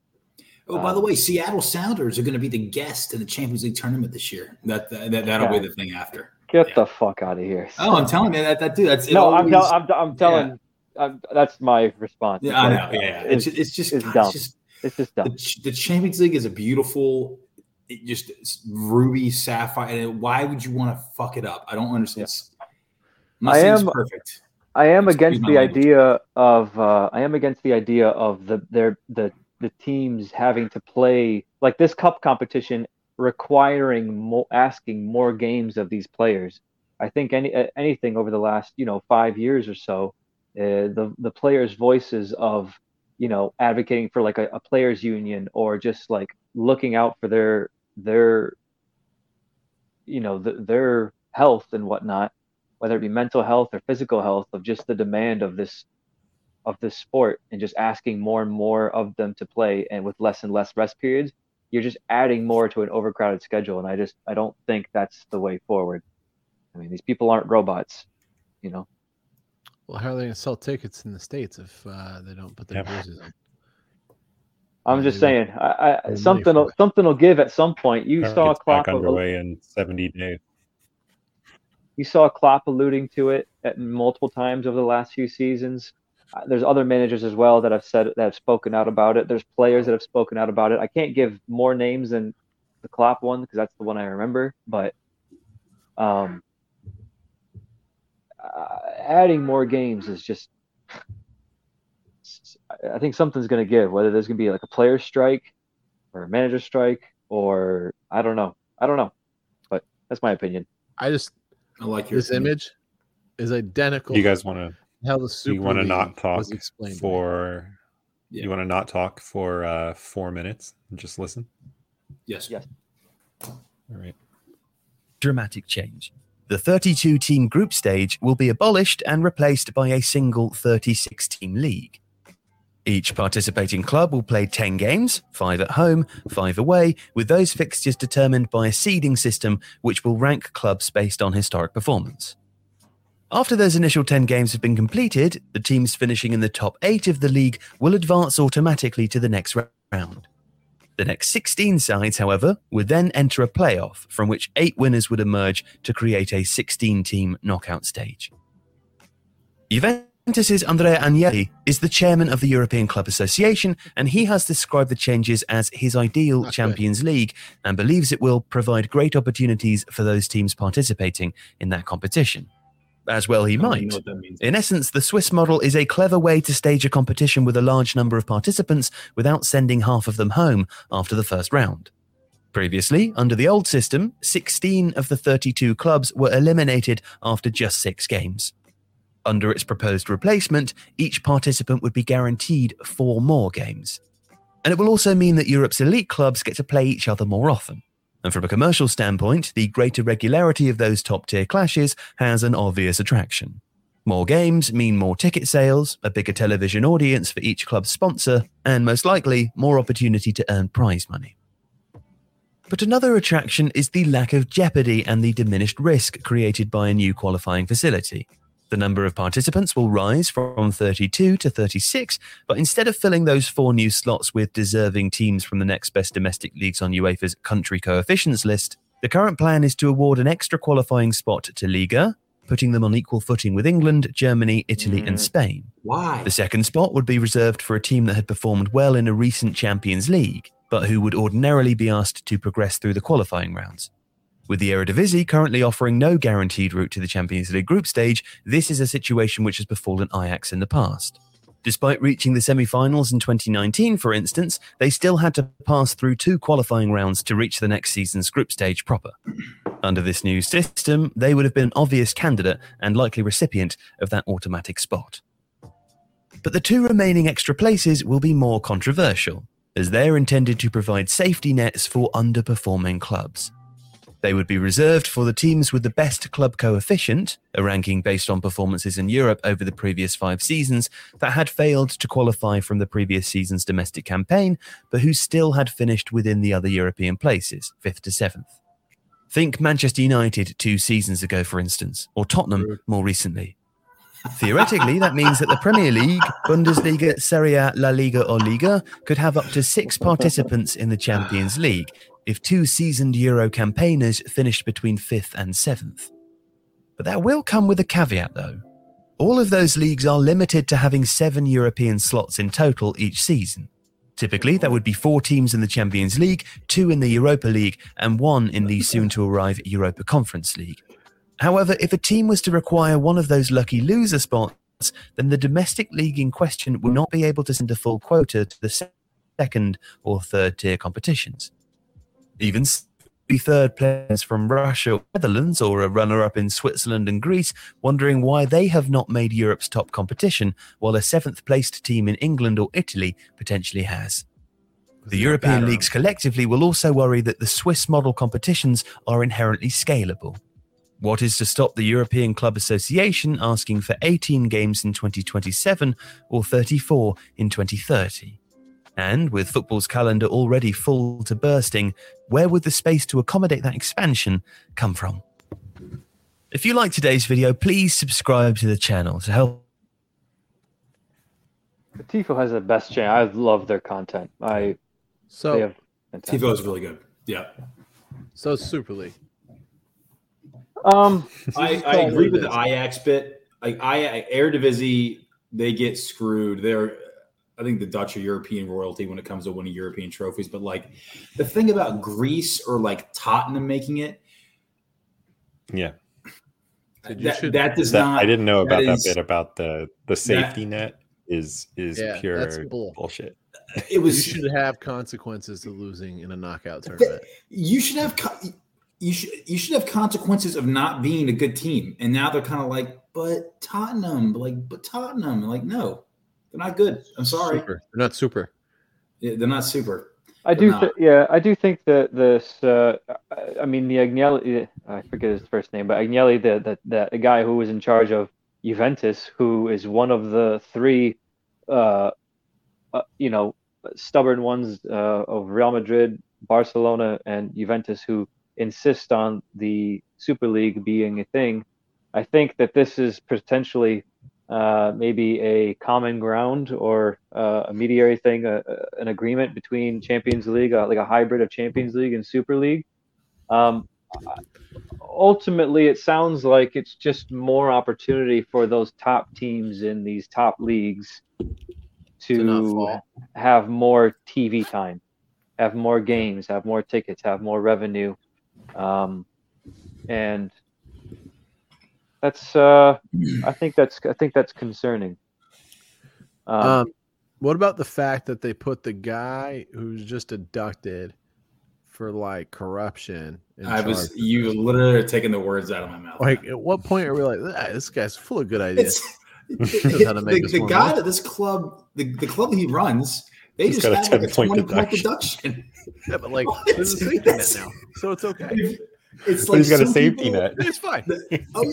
Oh, by the Um, way, Seattle Sounders are going to be the guest in the Champions League tournament this year. That that, that that'll Yeah. be the thing after. Get Yeah. the fuck out of here. Oh, I'm telling you that that dude. That's it no, I'm, tell, I'm, I'm telling. I'm, that's my response. Yeah, I know. Yeah, yeah. It's It's, it's just it's God, dumb. it's just it's just the, dumb. Ch- the Champions League is a beautiful, it just ruby sapphire. And why would you want to fuck it up? I don't understand. Not I am- perfect. I am Excuse against the language. idea of uh, I am against the idea of the their the the teams having to play like this cup competition requiring more asking more games of these players. I think any anything over the last you know five years or so, uh, the the players' voices of you know advocating for like a, a players union or just like looking out for their their you know th their health and whatnot whether it be mental health or physical health of just the demand of this of this sport and just asking more and more of them to play and with less and less rest periods you're just adding more to an overcrowded schedule and i just i don't think that's the way forward i mean these people aren't robots you know Well, how are they going to sell tickets in the states if uh, they don't put their Yeah. jerseys on? i'm just saying I, I something will something will give at some point you Uh, saw it's back Klopp al- underway in 70 days. you saw Klopp alluding to it at multiple times over the last few seasons. Uh, there's other managers as well that have said that have spoken out about it. There's players that have spoken out about it. I can't give more names than the Klopp one because that's the one I remember. But um, uh, adding more games is just. I- I think something's going to give. Whether there's going to be like a player strike, or a manager strike, or I don't know. I don't know, but that's my opinion. I just I like your this opinion. image is identical. You guys want to how the Super you want to not talk was explained to me. for Yeah. you want to not talk for uh 4 minutes and just listen? Yes. Yes. All right. dramatic change. The 32 team group stage will be abolished and replaced by a single 36 team league. Each participating club will play 10 games, 5 at home, 5 away, with those fixtures determined by a seeding system which will rank clubs based on historic performance. After those initial 10 games have been completed, the teams finishing in the top 8 of the league will advance automatically to the next round. The next 16 sides, however, would then enter a playoff from which 8 winners would emerge to create a 16 team knockout stage. Juventus's Andrea Agnelli is the chairman of the European Club Association, and he has described the changes as his ideal. Champions League and believes it will provide great opportunities for those teams participating in that competition. As well, he oh, even might. know what that means. In essence, the Swiss model is a clever way to stage a competition with a large number of participants without sending half of them home after the first round. Previously, under the old system, 16 of the 32 clubs were eliminated after just six games. Under its proposed replacement, each participant would be guaranteed four more games. And it will also mean that Europe's elite clubs get to play each other more often. And from a commercial standpoint, the greater regularity of those top tier clashes has an obvious attraction. More games mean more ticket sales, a bigger television audience for each club's sponsor, and most likely, more opportunity to earn prize money. But another attraction is the lack of jeopardy and the diminished risk created by a new qualifying facility. The number of participants will rise from 32 to 36, but instead of filling those four new slots with deserving teams from the next best domestic leagues on UEFA's country coefficients list, the current plan is to award an extra qualifying spot to Liga, putting them on equal footing with England, Germany, Italy, and Mm. Spain. Why? The second spot would be reserved for a team that had performed well in a recent Champions League, but who would ordinarily be asked to progress through the qualifying rounds. With the Eredivisie currently offering no guaranteed route to the Champions League group stage, this is a situation which has befallen Ajax in the past. Despite reaching the semi finals in 2019, for instance, they still had to pass through two qualifying rounds to reach the next season's group stage proper. Under this new system, they would have been an obvious candidate and likely recipient of that automatic spot. But the two remaining extra places will be more controversial, as they're intended to provide safety nets for underperforming clubs. They would be reserved for the teams with the best club coefficient, a ranking based on performances in Europe over the previous five seasons, that had failed to qualify from the previous season's domestic campaign, but who still had finished within the other European places, 5th to 7th. Think Manchester United two seasons ago, for instance, or Tottenham more recently. Theoretically, that means that the Premier League, Bundesliga, Serie A, La Liga, or Liga could have up to six participants in the Champions League if two seasoned Euro campaigners finished between fifth and seventh. But that will come with a caveat, though. All of those leagues are limited to having seven European slots in total each season. Typically, that would be four teams in the Champions League, two in the Europa League, and one in the soon to arrive Europa Conference League. However, if a team was to require one of those lucky loser spots, then the domestic league in question will not be able to send a full quota to the second or third tier competitions. Even third players from Russia or Netherlands or a runner up in Switzerland and Greece wondering why they have not made Europe's top competition, while a seventh placed team in England or Italy potentially has. The European leagues collectively will also worry that the Swiss model competitions are inherently scalable. What is to stop the European Club Association asking for 18 games in 2027 or 34 in 2030? And with football's calendar already full to bursting, where would the space to accommodate that expansion come from? If you like today's video, please subscribe to the channel to help Tifo has the best channel. I love their content. I So have fantastic- is really good. Yeah, so Super League. Um, I, I agree with the is. Ajax bit. Like I Eredivisie, they get screwed. They're I think the Dutch are European royalty when it comes to winning European trophies. But like the thing about Greece or like Tottenham making it, Yeah, Dude, you that, should- that does that, not. I didn't know that about that, is- bit about the the safety net is is Yeah, pure bull. bullshit. It was. You was. should have consequences to losing in a knockout tournament. You should have. co- You should. You should have consequences of not being a good team. And now they're kind of like, but Tottenham, like, but Tottenham, like, no, they're not good. I'm sorry, Super. They're not super. Yeah, they're not super. I do, th- yeah, I do think that this. Uh, I- I mean, the Agnelli, I forget his first name, but Agnelli, the, the the guy who was in charge of Juventus, who is one of the three, uh, uh, you know, stubborn ones uh, of Real Madrid, Barcelona, and Juventus, who insist on the Super League being a thing. I think that this is potentially uh, maybe a common ground or uh, a mediary thing, a, a- an agreement between Champions League, uh, like a hybrid of Champions League and Super League. Um, ultimately, it sounds like it's just more opportunity for those top teams in these top leagues To not to fall. have more TV time, have more games, have more tickets, have more revenue, um, and that's uh, I think that's I think that's concerning. Um, Um, what about the fact that they put the guy who's just abducted for like corruption? in I was you literally are taking the words out of my mouth. like, at what point are we like, "Ah, this guy's full of good ideas? It's, Knows how the, the guy money. that this club, the, the club he runs, they He's just got a had like a 10-point 20 point deduction. deduction. Yeah, but like, What? there's a safety net now, so it's okay. It's But he's got a safety people- net. It's fine. Oh.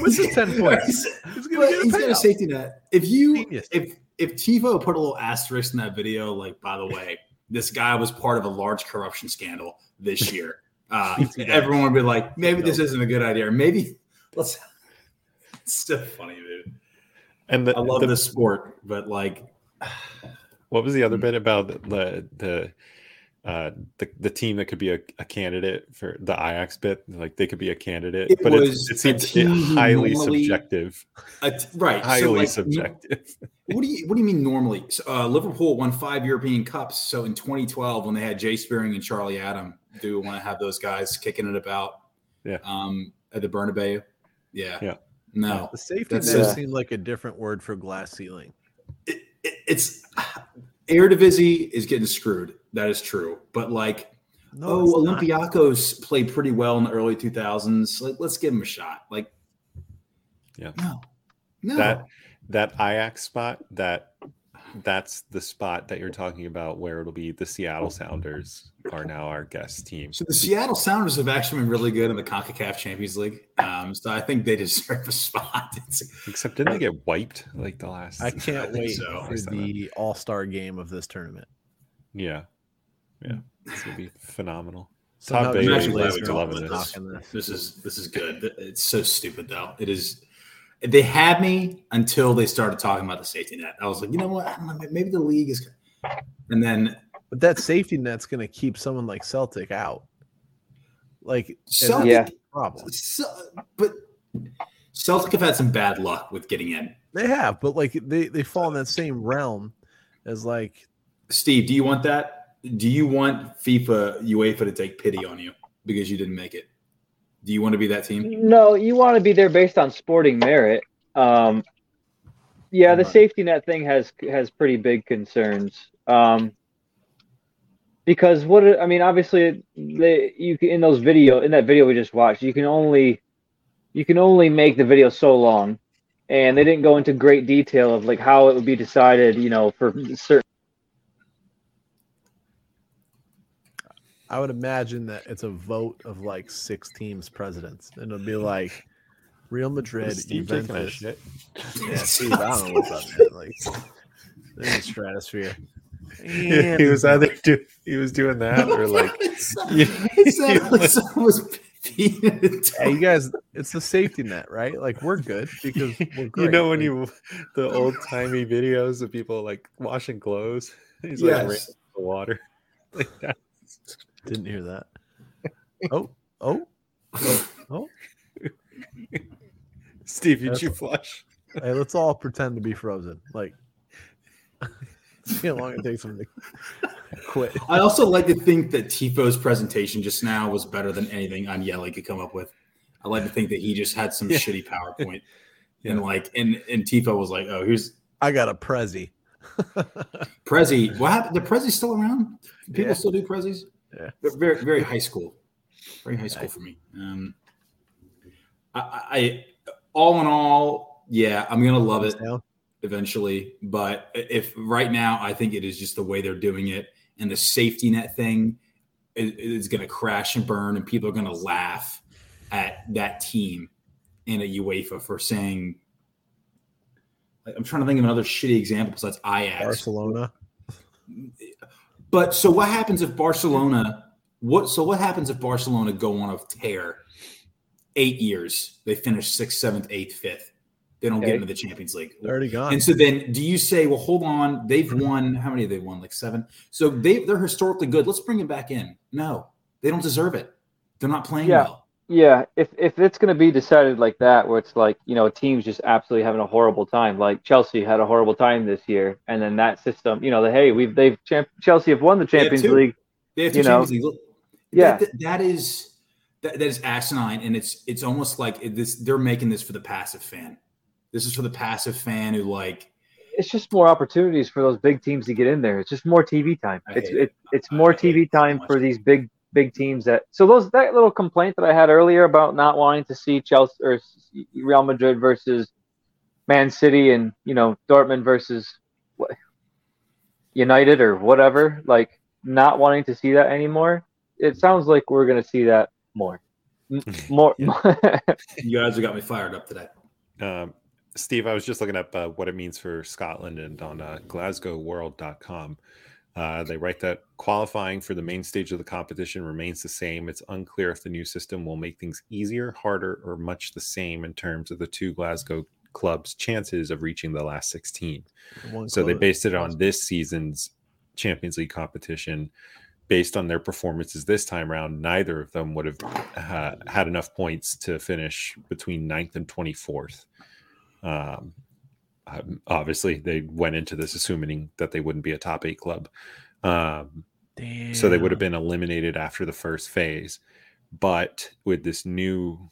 What's his 10 points? He's, He's gonna but get a he's got a safety net. If you Genius. if if Tifo put a little asterisk in that video, like by the way, this guy was part of a large corruption scandal this year. Uh, everyone would be like, maybe this isn't a good idea. Or maybe let's. It's still funny, dude. And the, I love the- this sport, but like, What was the other bit about the the the, uh, the, the team that could be a, a candidate for the Ajax bit? Like they could be a candidate, It but was it, it seems team highly normally- subjective. a t- right? so, Highly like, subjective. What do you What do you mean normally? So, uh, Liverpool won five European Cups. So in 2012, when they had Jay Spearing and Charlie Adam, do we want to have those guys kicking it about? Yeah. Um, at the Bernabeu. Yeah. Yeah. No, The safety That's, net uh, seemed like a different word for glass ceiling. it, it, it's Eredivisie is getting screwed. That is true. But like, No, oh, it's not. Olympiacos played pretty well in the early 2000s. Like, let's give them a shot. Like, Yeah. no, no. That that Ajax spot that that's the spot that you're talking about where it'll be the Seattle Sounders are now our guest team. So the Seattle Sounders have actually been really good in the CONCACAF Champions League. Um, so I think they deserve a spot. It's, Except didn't they get wiped like the last? I can't think wait so. for the All Star game of this tournament. Yeah, yeah, it's gonna be phenomenal. Somehow Todd Boehly Jay is Laser's loving this. this. this is this is good. It's so stupid though. It is. They had me until they started talking about the safety net. I was like, you know what? I don't know. Maybe the league is. And then But that safety net's going to keep someone like Celtic out. Like, and Celtic, Yeah. the problem. So, but Celtic have had some bad luck with getting in. They have, but like they they fall in that same realm as like Steve, do you want that? Do you want FIFA UEFA to take pity on you because you didn't make it? Do you want to be that team? No, you want to be there based on sporting merit. Um, yeah, the safety net thing has has pretty big concerns. Um, because what I mean, obviously, they you can, in those video in that video we just watched, you can only you can only make the video so long, and they didn't go into great detail of like how it would be decided. You know, for certain. I would imagine that it's a vote of like six teams presidents, and it'll be like Real Madrid, Steve taking a Juventus. shit? Yeah, Steve, I don't know what's up, man. Like in the stratosphere. Yeah, he was either do, he was doing that or like it sounded was peeing Hey, you guys, it's the safety net, right? Like we're good because we're great. you know when you the old timey videos of people like washing clothes. He's like Yes. racing the water. Like that. Didn't hear that. Oh, oh, oh. Steve, did That's- you flush? Hey, let's all pretend to be frozen. Like, see how long it takes them to quit. I also like to think that Tifo's presentation just now was better than anything Agnelli could come up with. I like to think that he just had some Yeah. shitty PowerPoint. And like and and Tifo was like, oh, here's I got a Prezi. Prezi. What happened? The Prezi's still around? People Yeah. still do Prezis? Yeah. Very, very high school. Very high school for me. Um I, I all in all, yeah, I'm gonna love it eventually. But if right now, I think it is just the way they're doing it, and the safety net thing is, is to crash and burn, and people are to laugh. at that team in a UEFA for saying. like, I'm trying to think of another shitty example besides Ajax. Barcelona. But so what happens if Barcelona what so what happens if Barcelona go on a tear eight years? They finish sixth, seventh, eighth, fifth. They don't Okay. get into the Champions League. They're already gone. And so then do you say, well, hold on, they've won how many have they won? Like seven. So they they're historically good. Let's bring them back in. No, they don't deserve it. They're not playing Yeah. well. Yeah, if if it's going to be decided like that, where it's like you know a team's just absolutely having a horrible time, like Chelsea had a horrible time this year, and then that system, you know, the hey, we've they've champ- Chelsea have won the They Champions two. League. They have two You know, Champions League. Look, yeah. that, that is that, that is asinine, and it's it's almost like this. They're making this for the passive fan. This is for the passive fan who like It's just more opportunities for those big teams to get in there. It's just more TV time. It's it. it, it's more TV so time much. for these big big teams that. So those that little complaint that I had earlier about not wanting to see Chelsea or Real Madrid versus Man City and you know Dortmund versus United or whatever, like not wanting to see that anymore. It sounds like we're gonna see that more, more. you guys have got me fired up today. Um, Steve, I was just looking up uh, what it means for Scotland and on uh, GlasgowWorld.com. Uh, they write that qualifying for the main stage of the competition remains the same. It's unclear if the new system will make things easier, harder, or much the same in terms of the two Glasgow clubs' chances of reaching the last 16. One So they based it on this season's Champions League competition. Based on their performances this time around, neither of them would have uh, had enough points to finish between 9th and 24th. Um, um, obviously, they went into this assuming that they wouldn't be a top eight club. Um, so they would have been eliminated after the first phase. But with this new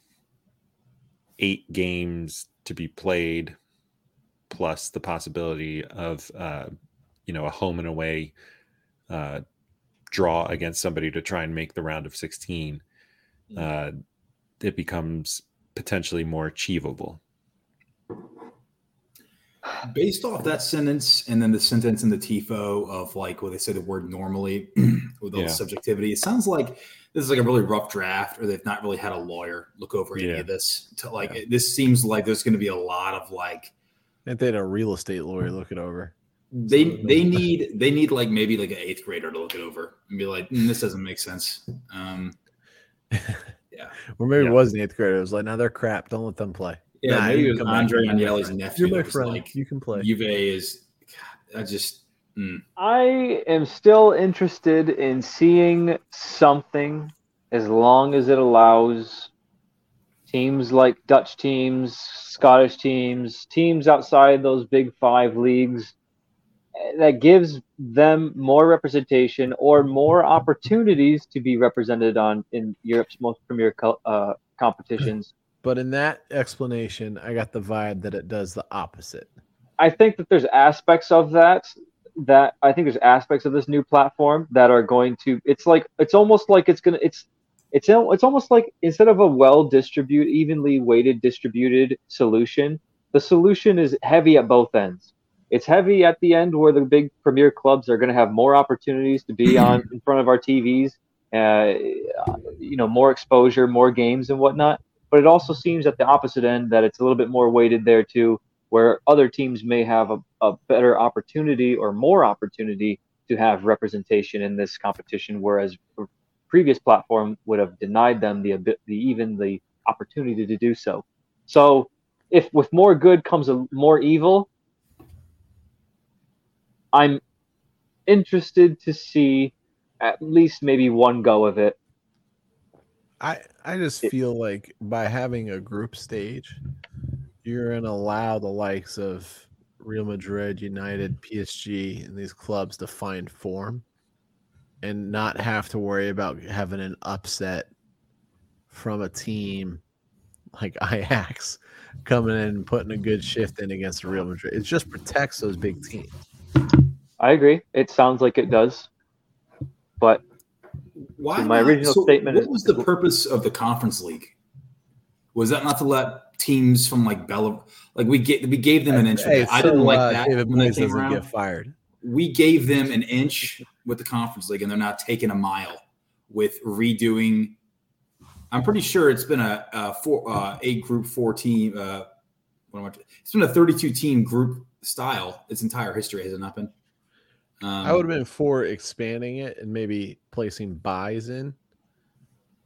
eight games to be played, plus the possibility of uh, you know a home and away uh, draw against somebody to try and make the round of sixteen, uh, it becomes potentially more achievable. Based off that sentence and then the sentence in the TIFO of like where they say the word normally with all Yeah. the subjectivity, it sounds like this is like a really rough draft or they've not really had a lawyer look over any of this. To like this seems like there's going to be a lot of like If they had a real estate lawyer look it over. they they need they need like maybe like an eighth grader to look it over and be like "Mm, this doesn't make sense. Um, yeah, Or maybe Yeah. it was an eighth grader. It was like, now they're crap. Don't let them play. Yeah, Nah, maybe you it was can. Andre You're Agnelli's nephew. You're my friend. Like, you can play. Juve is. God, I just. mm. I am still interested in seeing something as long as it allows teams like Dutch teams, Scottish teams, teams outside those big five leagues eh, that gives them more representation or more opportunities to be represented on in Europe's most premier co- uh, competitions. But in that explanation, I got the vibe that it does the opposite. I think that there's aspects of that that I think there's aspects of this new platform that are going to. It's like it's almost like it's gonna. It's it's it's almost like instead of a well distributed, evenly weighted distributed solution, the solution is heavy at both ends. It's heavy at the end where the big premier clubs are going to have more opportunities to be on in front of our TVs, uh, you know, more exposure, more games and whatnot. But it also seems at the opposite end that it's a little bit more weighted there too where other teams may have a, a better opportunity or more opportunity to have representation in this competition, whereas previous platform would have denied them the, the even the opportunity to do so. So, if with more good comes a more evil, I'm interested to see at least maybe one go of it. I I just It- feel like by having a group stage, you're gonna allow the likes of Real Madrid, United, PSG, and these clubs to find form and not have to worry about having an upset from a team like Ajax coming in and putting a good shift in against Real Madrid. It just protects those big teams. I agree. It sounds like it does, but Why My not? original So statement What is- was the purpose of the conference league? Was that not to let teams from like Bella, like we gave we gave them an inch? Hey, that. I didn't like uh, that David when they came around. get fired. we gave them an inch with the conference league, and they're not taking a mile with redoing. I I'm pretty sure it's been a, a four, uh, eight group four team. Uh, what am I, it's been a 32 team group style its entire history, has it not been? Um, I would have been for expanding it and maybe placing buys in.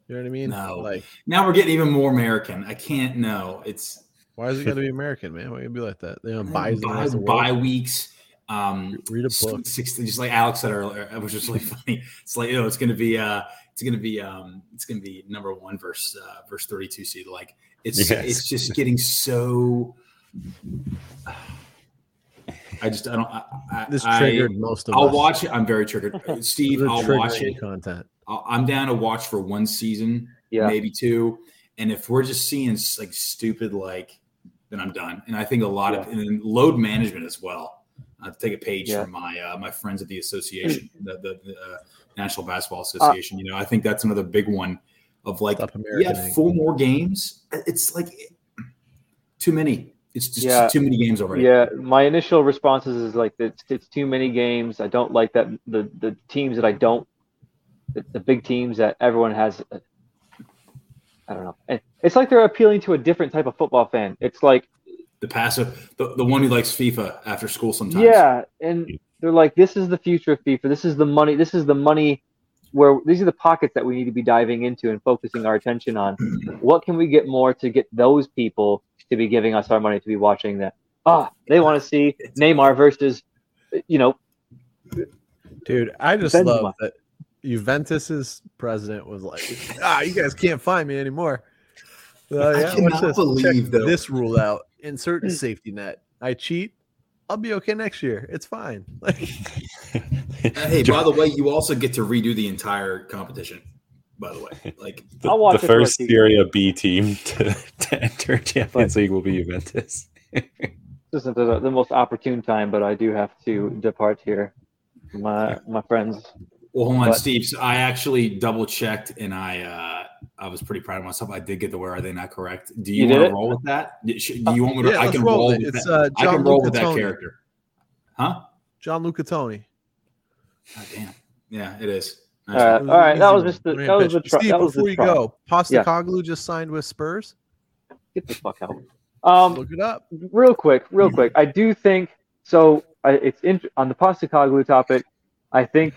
You know what I mean? No. Like, Now we're getting even more American. I can't know. It's why is it got to be American, man? Why you be like that? You know, buys in the bye, rest of the bye world. weeks. Um, Read a book. 16 just like alex said earlier it was just really funny it's like you know it's gonna be uh it's gonna be um it's gonna be number one verse uh verse 32 seed like it's Yes. it's just getting so i just i don't i, I This I- triggered most of i'll us. watch it. I'm very triggered. Uh, steve i'll watch triggering it. Content. I'll- i'm down to watch for one season Yeah. maybe two. And if we're just seeing like stupid like then i'm done. And i think a lot of and then load management as well. Uh, to take a page Yeah. from my uh, my friends at the association the, the, the uh, national basketball association you know i think that's another big one of like Stop yeah four more games. It's like too many it's just Yeah. too many games already Yeah, my initial responses is like it's it's too many games. I don't like that the the teams that I don't the, the big teams that everyone has. uh, I don't know. And It's like they're appealing to a different type of football fan. It's like the passive the, the one who likes fifa after school sometimes yeah, and they're like, this is the future of FIFA. This is the money. This is the money where these are the pockets that we need to be diving into and focusing our attention on. What can we get more to get those people to be giving us our money to be watching that? Ah, they want to see Neymar versus, you know, Dude, I just Benzema. love that Juventus's president was like, "Ah, you guys can't find me anymore." Uh, I yeah, cannot this. believe, Check though- this rule out. Insert a safety net. I cheat. I'll be okay next year. It's fine. Like, hey by the way you also get to redo the entire competition by the way like the, I'll watch the it for a first season. Serie B team to, to enter Champions League will be Juventus. this isn't the, the most opportune time, but I do have to depart here. My my friends. Well, hold on, But- Steve. So I actually double checked, and I uh, I was pretty proud of myself. I did get the where are they not correct? Do you, You want to roll with that? Do you want me to? yeah, I can roll. roll. with it. It's that. uh, I can John roll with that character. Huh? John Lucatoni. Oh, damn. Yeah, it is. All right, all right. That was just the that was the tr- Steve, that was the before you trial. go, Postecoglou just signed with Spurs. Get the fuck out. Um, Look it up. real quick, real quick. I do think so. I, it's in, on the Postecoglou topic. I think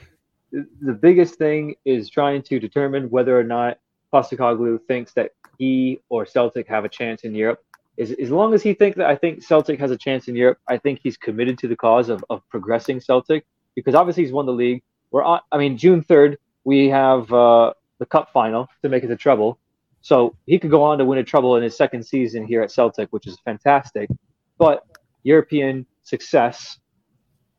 the biggest thing is trying to determine whether or not Postecoglou thinks that he or Celtic have a chance in Europe. As, as long as he thinks that I think Celtic has a chance in Europe, I think he's committed to the cause of, of progressing Celtic because obviously he's won the league. We're on. I mean, June third, we have uh, the cup final to make it to treble. So he could go on to win a treble in his second season here at Celtic, which is fantastic. But European success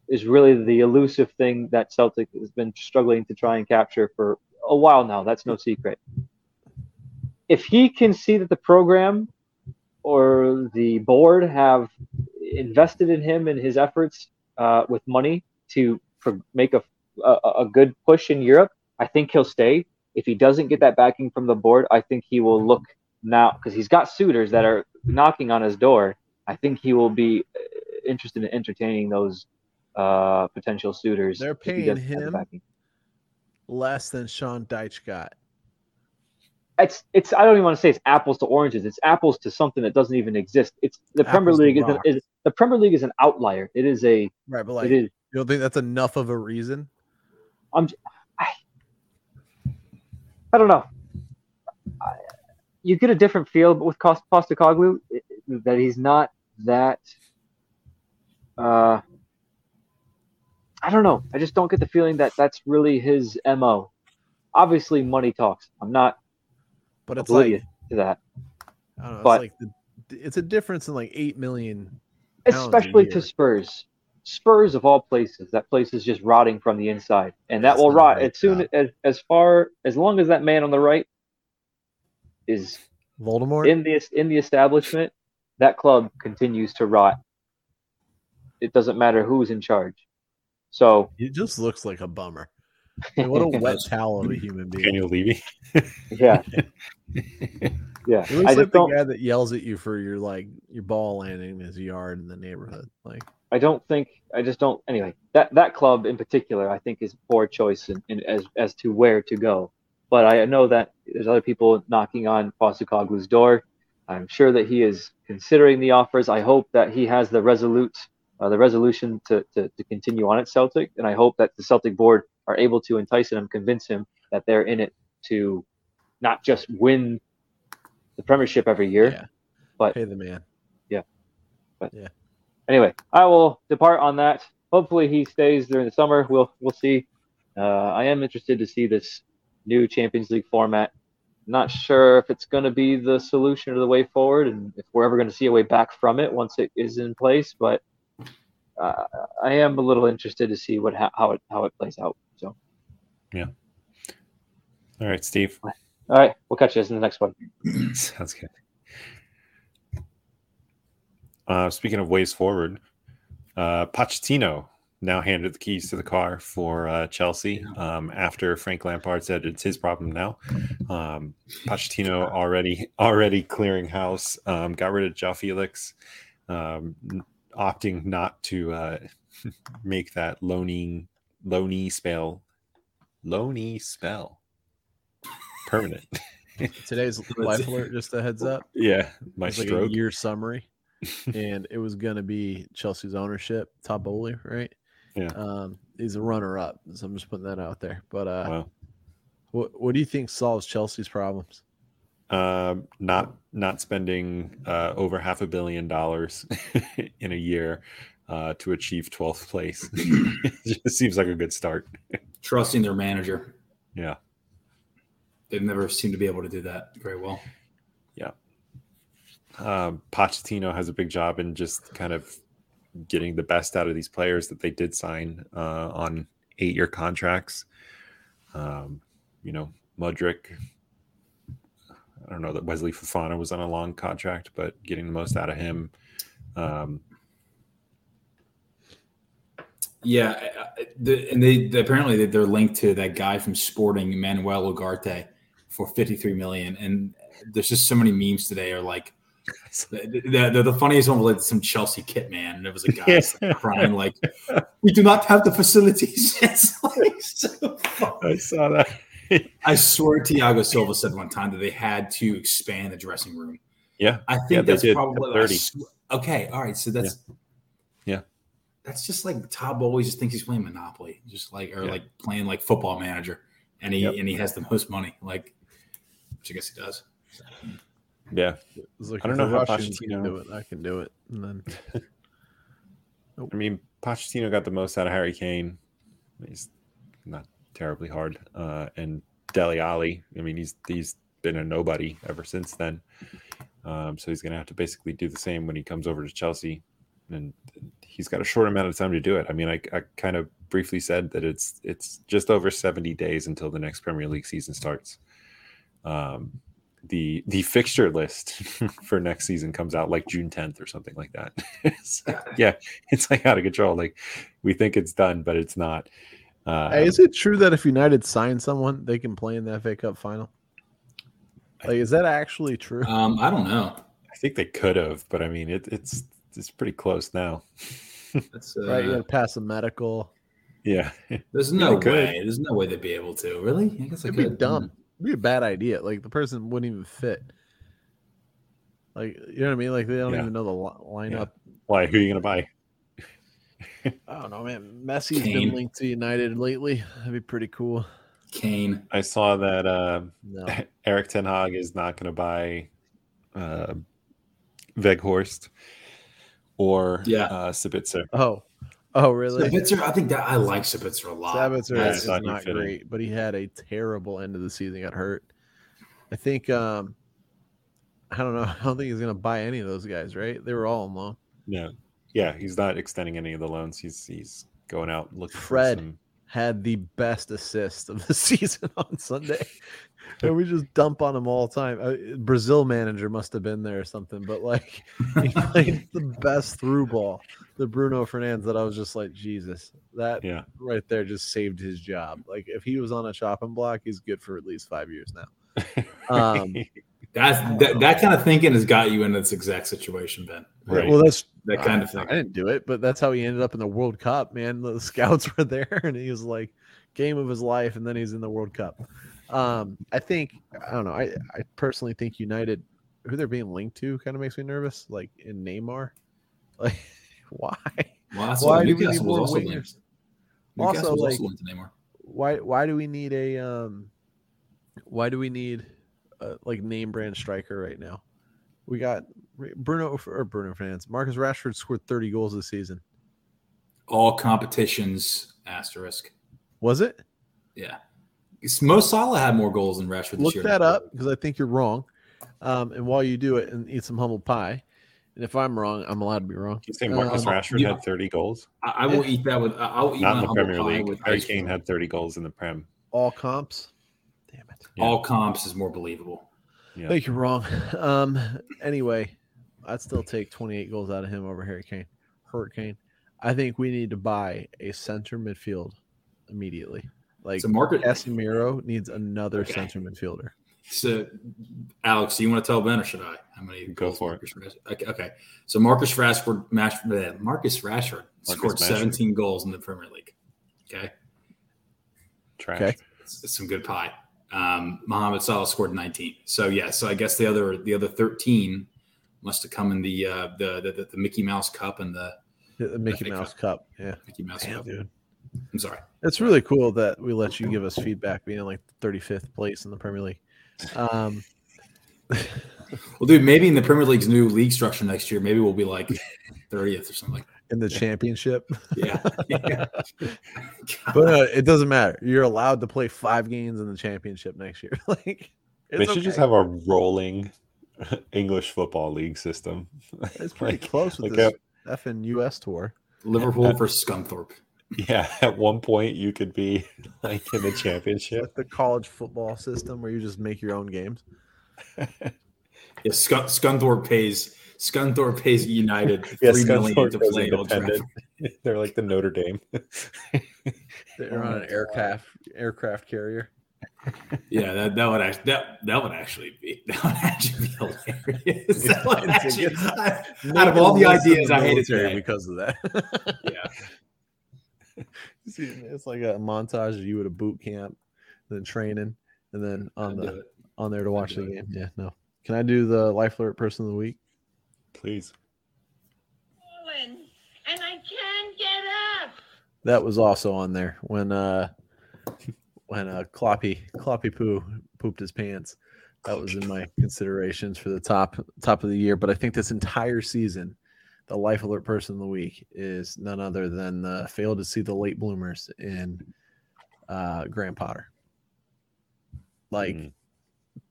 is really the elusive thing that Celtic has been struggling to try and capture for a while now. That's no secret. If he can see that the program or the board have invested in him and his efforts uh, with money to pro- make a, a, a good push in Europe, I think he'll stay. If he doesn't get that backing from the board, I think he will look now because he's got suitors that are knocking on his door. I think he will be uh, interested in entertaining those uh, potential suitors. They're paying doesn't have the him? Less than Sean Dyche got. It's it's. I don't even want to say it's apples to oranges. It's apples to something that doesn't even exist. It's the Premier Apples to League is, an, is the Premier League is an outlier. It is a. Right, but like, it is. you don't think that's enough of a reason? I'm. I, I don't know. I, you get a different feel with Cost Postecoglou that he's not that. Uh, I don't know. I just don't get the feeling that that's really his mo. Obviously, money talks. I'm not But it's like to that, I don't know. but- it's like the, it's a difference in like eight million. especially to. Spurs. Spurs of all places, that place is just rotting from the inside, and that That's will rot right, as soon Scott. as as far as long as that man on the right is Voldemort. in the in the establishment, that club continues to rot. It doesn't matter who's in charge. So He just looks like a bummer. Like, what a wet towel of a human being. Daniel Levy. yeah, yeah. He looks I like the don't. guy that yells at you for your like your ball landing in his yard in the neighborhood. Like I don't think. I just don't. Anyway, that that club in particular, I think, is poor choice in, in as as to where to go. but I know that there's other people knocking on Postecoglou's door. I'm sure that he is considering the offers. I hope that he has the resolute, uh, the resolution to, to, to continue on at Celtic, and I hope that the Celtic board are able to entice him convince him that they're in it to not just win the Premiership every year. Yeah. but- pay the man. Anyway, I will depart on that. Hopefully, he stays during the summer. We'll we'll see. Uh, I am interested to see this new Champions League format. Not sure if it's going to be the solution or the way forward, and if we're ever going to see a way back from it once it is in place. But uh, I am a little interested to see what how it how it plays out. So, yeah. All right, Steve. all right, we'll catch you guys in the next one. Sounds good. Uh, speaking of ways forward, uh, Pochettino now handed the keys to the car for uh, Chelsea um, after Frank Lampard said it's his problem now. Um, Pochettino already already clearing house, um, got rid of João Félix, um, opting not to uh, make that loaning loany spell loany spell permanent. Today's life alert, just a heads up. yeah, my It's like stroke. a year summary, and it was going to be Chelsea's ownership, Todd Boehly, right? Yeah. Um, he's a runner-up, so I'm just putting that out there. But uh, Wow. what what do you think solves Chelsea's problems? um, not not spending uh, over half a billion dollars in a year uh, to achieve 12th place. it just seems like a good start. Trusting their manager. Yeah. They've never seemed to be able to do that very well. Um, Pochettino has a big job in just kind of getting the best out of these players that they did sign uh, on eight year contracts. Um, you know, Mudryk. I don't know that Wesley Fofana was on a long contract, but getting the most out of him. Um, Yeah, the, and they they- apparently they're linked to that guy from Sporting, Manuel Ugarte, for fifty three million. And there's just so many memes today. Are like the, the, the funniest one was like some Chelsea kit man, and there was a guy like, crying like, "We do not have the facilities." It's like so funny. I saw that. I swear, Thiago Silva said one time that they had to expand the dressing room. Yeah. I think Yeah, that's probably 30. I okay. All right, so that's Yeah. That's just like Todd always just thinks he's playing Monopoly, just like or Yeah. like playing like football manager, and he Yep. and he has the most money, like which I guess he does. Hmm. Yeah. Like I don't know how Russians can Pochettino- do it. I can do it. And then I mean, Pochettino got the most out of Harry Kane. He's not terribly hard. Uh, and Dele Alli, I mean, he's he's been a nobody ever since then. Um, so he's going to have to basically do the same when he comes over to Chelsea. And he's got a short amount of time to do it. I mean, I, I kind of briefly said that it's it's just over 70 days until the next Premier League season starts. Um, the the fixture list for next season comes out like June 10th or something like that. So, yeah, it's like out of control. Like we think it's done, but it's not. Uh, Hey, is it true that if United sign someone, they can play in the FA Cup final? Like, is that actually true? Um, I don't know. I think they could have, but I mean, it, it's it's pretty close now. That's uh, right, you got to pass a medical. Yeah, there's Yeah, no they could. way. There's no way they'd be able to. Really? I guess they It'd be could. dumb. It'd be a bad idea. Like the person wouldn't even fit. Like you know what I mean? Like they don't Yeah. even know the li- lineup. why? Who are you gonna buy? I don't know, man. Messi's Kane. been linked to United lately. That'd be pretty cool. Kane. I saw that uh, No, Erik Ten Hag is not going to buy uh, Weghorst or Yeah. uh, Sabitzer. oh, oh, really? Sabitzer, I think that I like Sabitzer a lot. Sabitzer Yeah, is not fit in. great, but he had a terrible end of the season. Got hurt. I think. um I don't know. I don't think he's gonna buy any of those guys. Right? They were all on loan. Yeah, yeah, he's not extending any of the loans. He's he's going out looking Fred. for some. Had the best assist of the season on Sunday, and we just dump on him all the time. Uh, Brazil manager must have been there or something, but like he played the best through ball, the Bruno Fernandes. That I was just like, Jesus, that Yeah, right there just saved his job. Like if he was on a chopping block, he's good for at least five years now. Um, That's that, that kind of thinking has got you in this exact situation, Ben. Right. Well, that's That kind of thing. I didn't do it, but that's how he ended up in the World Cup. Man, the scouts were there, and he was like, game of his life, and then he's in the World Cup. Um, I think I don't know. I, I personally think United, who they're being linked to, kind of makes me nervous. Like in Neymar, like why? Well, Why do we need more also wingers? Also, like- also to Neymar. Why why do we need a um? Why do we need a, like name brand striker right now? We got Bruno or Bruno Fernandes. Marcus Rashford scored 30 goals this season. All competitions asterisk. Was it? Yeah. It's- Mo Salah had more goals than Rashford this Look year. that up because I think you're wrong. Um, and while you do it, and eat some humble pie. And if I'm wrong, I'm allowed to be wrong. You say Marcus Um, Rashford yeah. had 30 goals? I, I will eat that with. I- I'll eat Not my in the Premier League. with Harry ice Kane had 30 goals in the Prem. All comps. Damn it. Yeah. All comps is more believable. Yeah. I think you're wrong. Um, anyway, I'd still take 28 goals out of him over Harry Kane. Hurricane. I think we need to buy a center midfield immediately. Like So market. Casemiro needs another Okay. center midfielder. So, Alex, do you want to tell Ben or should I? How many Go goals for it. Marcus Rashford- Okay, okay. So Marcus Rashford, Mash, bleh, Marcus Rashford scored Rashford. 17 goals in the Premier League. Okay, Trash. Okay. it's, it's some good pie. Um, Mohamed Salah scored 19. So yeah, so I guess the other the other 13 must have come in the uh, the, the the Mickey Mouse Cup and the The Mickey FA Mouse Cup. Yeah. Mickey Mouse Damn, Cup. dude. I'm sorry. It's really cool that we let you give us feedback being in like 35th place in the Premier League. Um, Well, dude, maybe in the Premier League's new league structure next year, maybe we'll be like 30th or something. in the championship. Yeah. yeah. But uh, it doesn't matter. You're allowed to play five games in the championship next year. like it's They should just have a rolling English football league system. It's pretty like- close with like this effing US tour. Liverpool versus Scunthorpe. Yeah, at one point you could be like in the championship. Like the college football system where you just make your own games. Yeah, Scun- Scunthorpe pays Scunthorpe pays United Yeah, three million Scunthorpe to play Old. Trafford. They're like the Notre Dame. They're on an aircraft aircraft carrier. Yeah, that, that would actually that, that would actually be that would actually be hilarious. That would It's a actually, good- out of all the ideas, I the hate it today. because of that. Yeah, You see, it's like a montage of you at a boot camp, then training, and then on I'd the it. on there to watch the it. game. Yeah, no. Can I do the life alert person of the week? Please. and I can't get up. That was also on there when uh when uh Cloppy Cloppy Poo pooped his pants. That was in my considerations for the top top of the year. But I think this entire season, the life alert person of the week is none other than the failed to see the late bloomers in uh Graham Potter. Like Mm.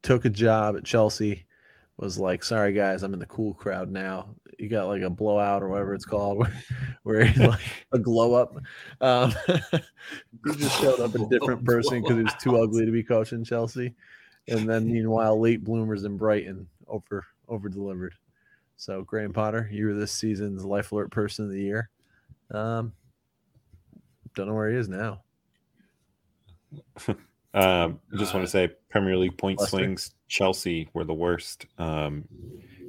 took a job at Chelsea, was like, sorry guys, I'm in the cool crowd now. You got like a blowout or whatever it's called, where, where like a glow up. Um, he just showed up a different person because he was too ugly to be coaching Chelsea. And then meanwhile, late bloomers in Brighton over over delivered. So Graham Potter, you were this season's life alert person of the year. Um, don't know where he is now. Um, I just want Uh, to say Premier League point Leicester. swings. Chelsea were the worst um,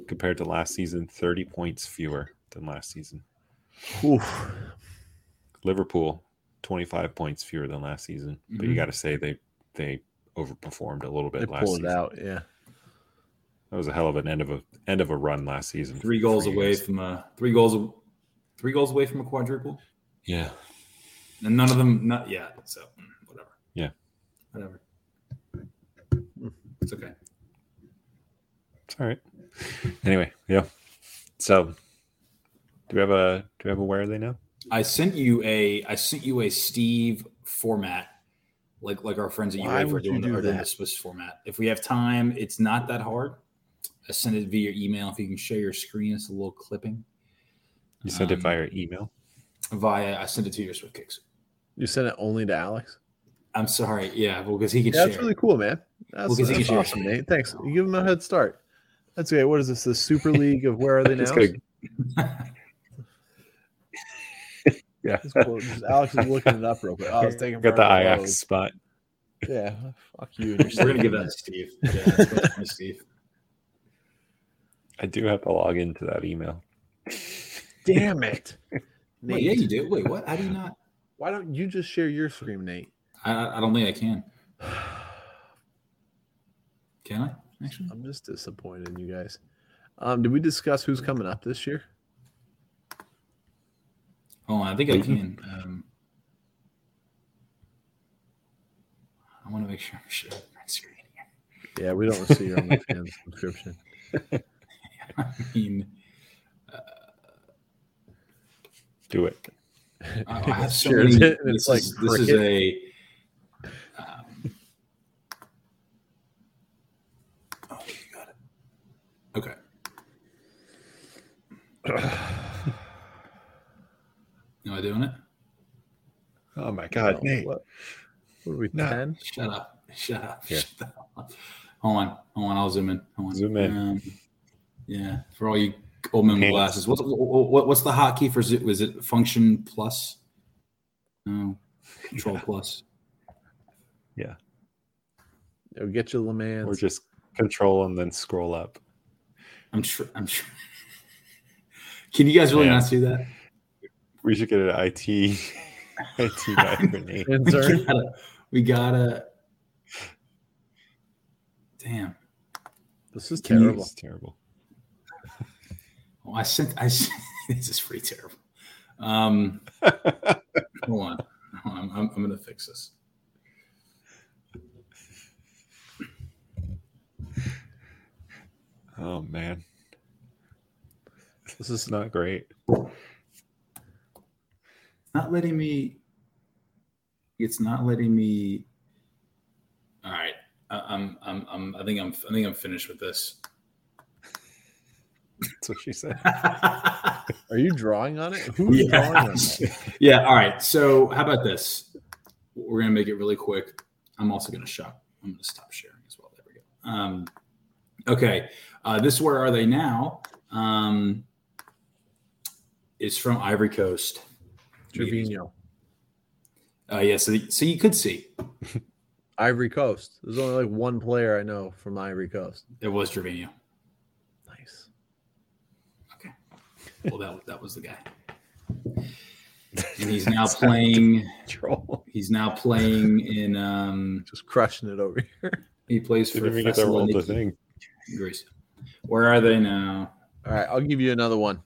compared to last season. Thirty points fewer than last season. Oof. Liverpool, twenty-five points fewer than last season. But you Mhm. got to say they they overperformed a little bit Mm-hmm. They last pulled season. it out. Yeah. That was a hell of an end of a end of a run last season. Three goals away guys. from a three goals three goals away from a quadruple, Yeah, and none of them not yet. So whatever. Yeah. whatever. Hmm. It's okay. it's all right. Anyway, yeah. So, do we have a do we have a where are they now? I sent you a I sent you a Steve format, like like our friends at Why UA are doing, do are doing the Swiss format. If we have time, it's not that hard. I send it via email. If you can share your screen, it's a little clipping. You sent it Um, via email. Via I sent it to your Swift Kicks. You sent it only to Alex. I'm sorry, yeah, well, because he can Yeah, share. that's really cool, man. That's, Well, 'cause he that's can share. awesome, Nate. Thanks. You give him a head start. That's okay. What is this? The Super League of where are they now? Gonna- yeah, cool. Alex is looking it up real quick. Oh, I was taking got the forever Ajax spot. Yeah, fuck you. We're gonna give that to Steve. Yeah, that's what it's for Steve. I do have to log into that email. Damn it, Wait, Nate. yeah, you do. Wait, what? How do you not? Why don't you just share your screen, Nate? I, I don't think I can. Can I actually? I'm just disappointed in you guys. Um, did we discuss who's coming up this year? Hold on, I think I can. Um, I want to make sure I'm sharing my screen here. Yeah, we don't see your OnlyFans subscription. I mean, Do it. I I have so many. it, and it's This, like is, this is a. Um, oh, you got it. Okay. Am I doing it? Oh my God, Oh, Nate. What, what are we, No. 10? Shut up. Shut up. Here. Shut up. Hold on. Hold on. I'll zoom in. Hold on. Zoom in. Um, yeah. For all you old men glasses, what's, what, what's the hotkey for Zoom? Was it function plus? No. Control plus. It'll get you Le Mans. Or just control and then scroll up. I'm sure. I'm sure. Can you guys really Yeah. not see that? We should get an IT IT guy for Nate. We gotta. We gotta. Damn. This is Can you- terrible. It's terrible. Oh, I sent. I. sent- this is pretty terrible. Um. hold on. Hold on. I'm, I'm gonna fix this. Oh man. This is Not great. not letting me it's not letting me all right I, i'm i'm i'm i think i'm i think i'm finished with this That's what she said. Are you drawing on it? Who's drawing yeah. on that? yeah all right so how about this we're gonna make it really quick i'm also gonna shop i'm gonna stop sharing as well there we go um okay uh this where are they now um is from ivory coast Gervinho. uh yeah so, so you could see Ivory Coast. There's only like one player I know from Ivory Coast. it was Gervinho. Nice. Well, that that was the guy, and he's now playing. He's now playing in. Um, Just crushing it over here. he plays for Didn't even get the thing. Greece. Where are they now? All right, I'll give you another one.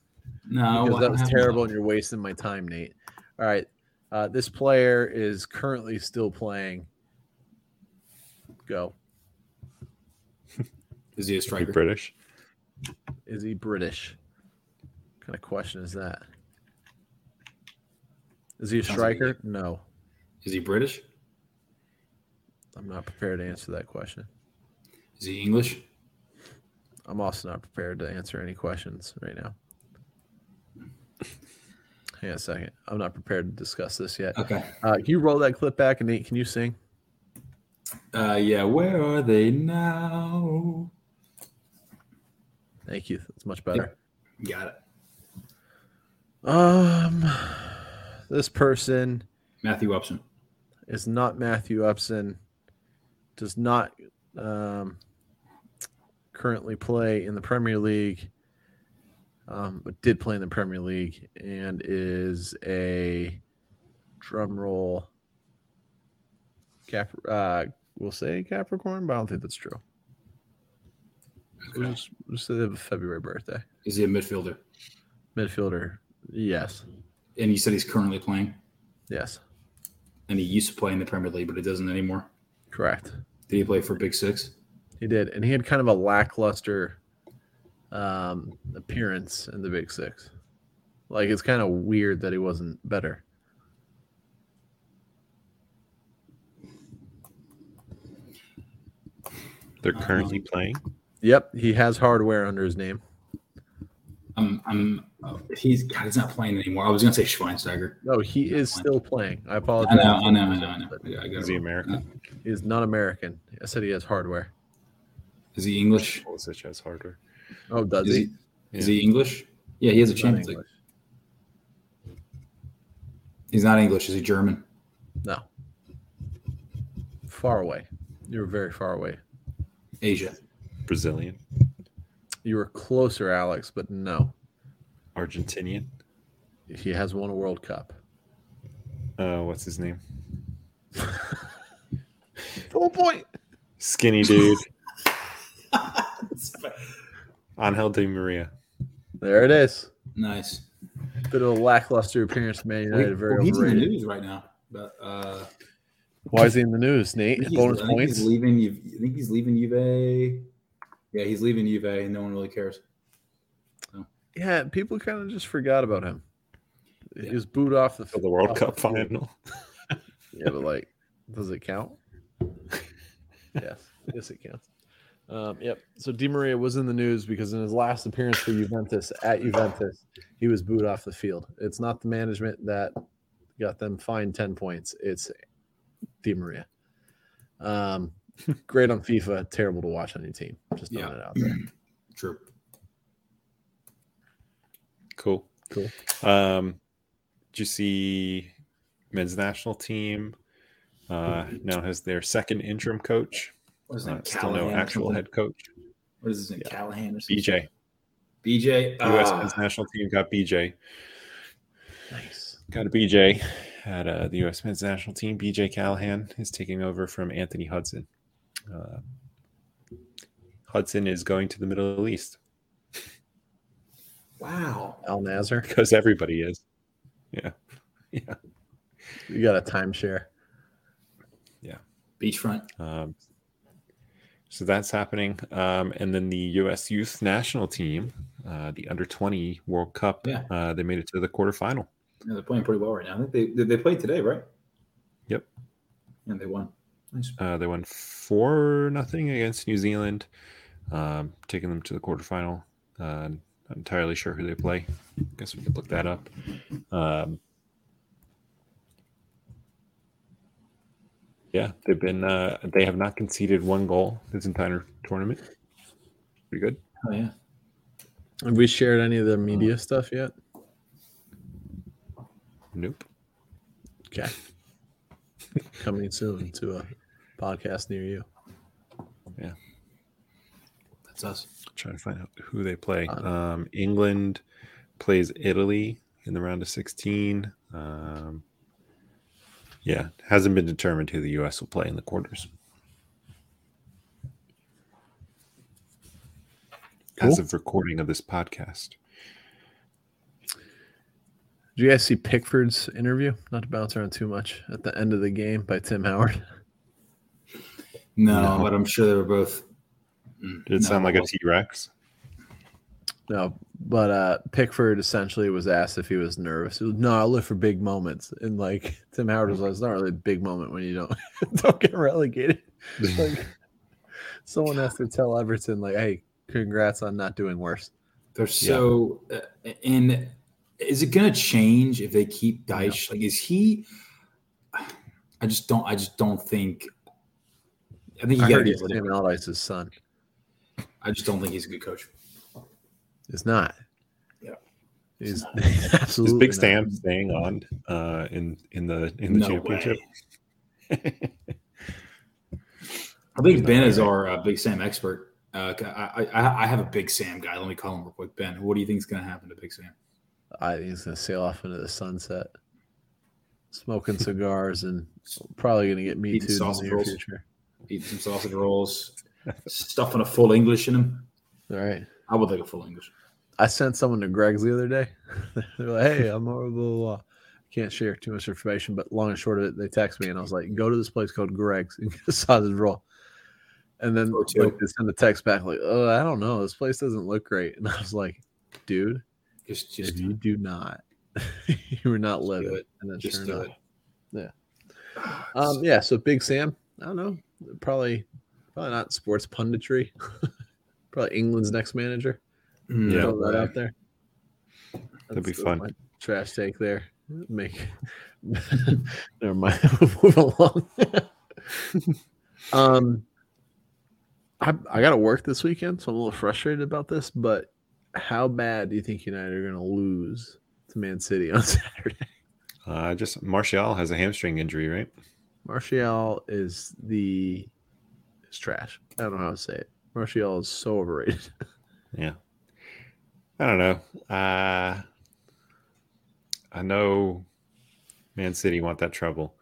No, because that was terrible and you're wasting my time, Nate. All right. Uh, this player is currently still playing. Go. Is he a You striker? British. Is he British? What kind of question is that? Is he a striker? No. Is he British? I'm not prepared to answer that question. Is he English? I'm also not prepared to answer any questions right now. Hang on a second. I'm not prepared to discuss this yet. Okay. Uh, can you roll that clip back and Nate, can you sing? Uh, yeah. Where are they now? Thank you. That's much better. Got it. Um, this person Matthew Upson. is not Matthew Upson. Does not um, currently play in the Premier League, um, but did play in the Premier League and is a drum roll. Cap, uh, we'll say Capricorn, but I don't think that's true. We'll Okay. just, we'll just say they have a February birthday. Is he a midfielder? Midfielder, yes, And you said he's currently playing, yes, and he used to play in the Premier League, but it doesn't anymore. correct. Did he play for Big Six? He did, and he had kind of a lackluster um, appearance in the Big Six. Like it's kind of weird that he wasn't better. They're currently playing. Yep, he has hardware under his name. I'm. I'm. oh, he's. God, he's not playing anymore. I was gonna say Schweinsteiger. No, he is still playing. I I apologize. know. I know. I know. I know. But I got- I got Is he it. American? He is not American. I said he has hardware. Is he English? Pulisic has hardware. Oh, does Is he? he? Is he English? Yeah, he has a He's not Champions League. He's not English. Is he German? No. Far away. You're very far away. Asia. Brazilian. You were closer, Alex, but no. Argentinian. He has won a World Cup. Uh, what's his name? Full point. Skinny dude. Angel Di Maria. There it is. Nice. Bit of a lackluster appearance, Man United. Very Well, he's in the news right now. But uh, Why is he in the news, Nate? think, he's, Bonus I think points. he's leaving. Juve- I think he's leaving Juve. Yeah, he's leaving Juve, and no one really cares. Yeah, people kind of just forgot about him. He Yeah. was booed off the For the World off Cup the field. final. Yeah, but like, does it count? yes, yes, it counts. Um, yep. So Di Maria was in the news because in his last appearance for Juventus at Juventus, he was booed off the field. It's not the management that got them fined ten points. It's Di Maria. Um, great on FIFA, terrible to watch on your team. Just throwing Yeah. it out there. True. Cool. Cool. Um, did you see men's national team uh, now has their second interim coach? What is Uh, still no actual head coach. What is his name? Yeah. Callahan or something? BJ. BJ. U.S. Ah, men's national team got BJ. Nice. Got a BJ at uh, the U.S. men's national team. BJ Callahan is taking over from Anthony Hudson. Uh, Hudson is going to the Middle East wow. Al Nazar, because everybody is. Yeah. Yeah. you got a timeshare. Yeah. Beachfront. Um, so that's happening. Um, and then the U.S. youth national team, uh, the under 20 World Cup, Yeah. uh, they made it to the quarterfinal. Yeah, they're playing pretty well right now. I think they they, they played today, right? Yep. And they won. Nice. Uh, they won four nothing against New Zealand, um, taking them to the quarterfinal. Uh, not entirely sure who they play. I Guess we could look that up. Um, yeah, they've been. Uh, they have not conceded one goal this entire tournament. Pretty good. Oh yeah. Have we shared any of the media stuff yet? Nope. Okay. Coming soon to a podcast near you. Yeah. That's us. Trying to find out who they play. Uh, Um, England plays Italy in the round of 16. Um, yeah, hasn't been determined who the U.S. will play in the quarters. As of recording of this podcast. Did you guys see Pickford's interview? Not to bounce around too much at the end of the game by Tim Howard. No, No. but I'm sure they were both. Mm, Did it no, sound like a T Rex? No, but uh Pickford essentially was asked if he was nervous. He was, no, I live for big moments. And like Tim Howard was like, it's not really a big moment when you don't don't get relegated. like someone has to tell Everton, like, hey, congrats on not doing worse. They're so. Uh, and is it going to change if they keep Dyche? Like, is he? I just don't. I just don't think. I think you I got to heard get he's rid Tim of him. Allardyce's son. I just don't think he's a good coach. It's not. Yeah. He's, Is absolutely Big. Sam staying on uh, in in the in the No championship? I think Ben is our uh, Big Sam expert. Uh, I, I I have a Big Sam guy. Let me call him real quick. Ben, what do you think is going to happen to Big Sam? I think he's gonna sail off into the sunset, smoking cigars and probably gonna get me Eating too in the sausage near rolls. future. Eating some sausage rolls, stuffing a full English in him. All right. I would like a full English. I sent someone to Greggs the other day. They're like, "Hey, I'm blah, blah." Can't share too much information, but long and short of it, they text me and I was like, "Go to this place called Greggs and get a sausage roll." And then like, they send a text back like, "Oh, I don't know. This place doesn't look great." And I was like, "Dude, Just just you do not, you are not living." it. And then just sure enough, it. Um, yeah, so Big Sam, I don't know, probably, probably not sports punditry. probably England's next manager. Mm, Yeah. Throw that out there. That'd be fun. my Trash take there. Make never mind. Move along. um, I I got to work this weekend, so I'm a little frustrated about this. But how bad do you think United are going to lose to Man City on Saturday? Uh, just Martial has a hamstring injury, right? Martial is the is trash. I don't know how to say it. Martial is so overrated. Yeah. I don't know. Uh, I know Man City want that trouble,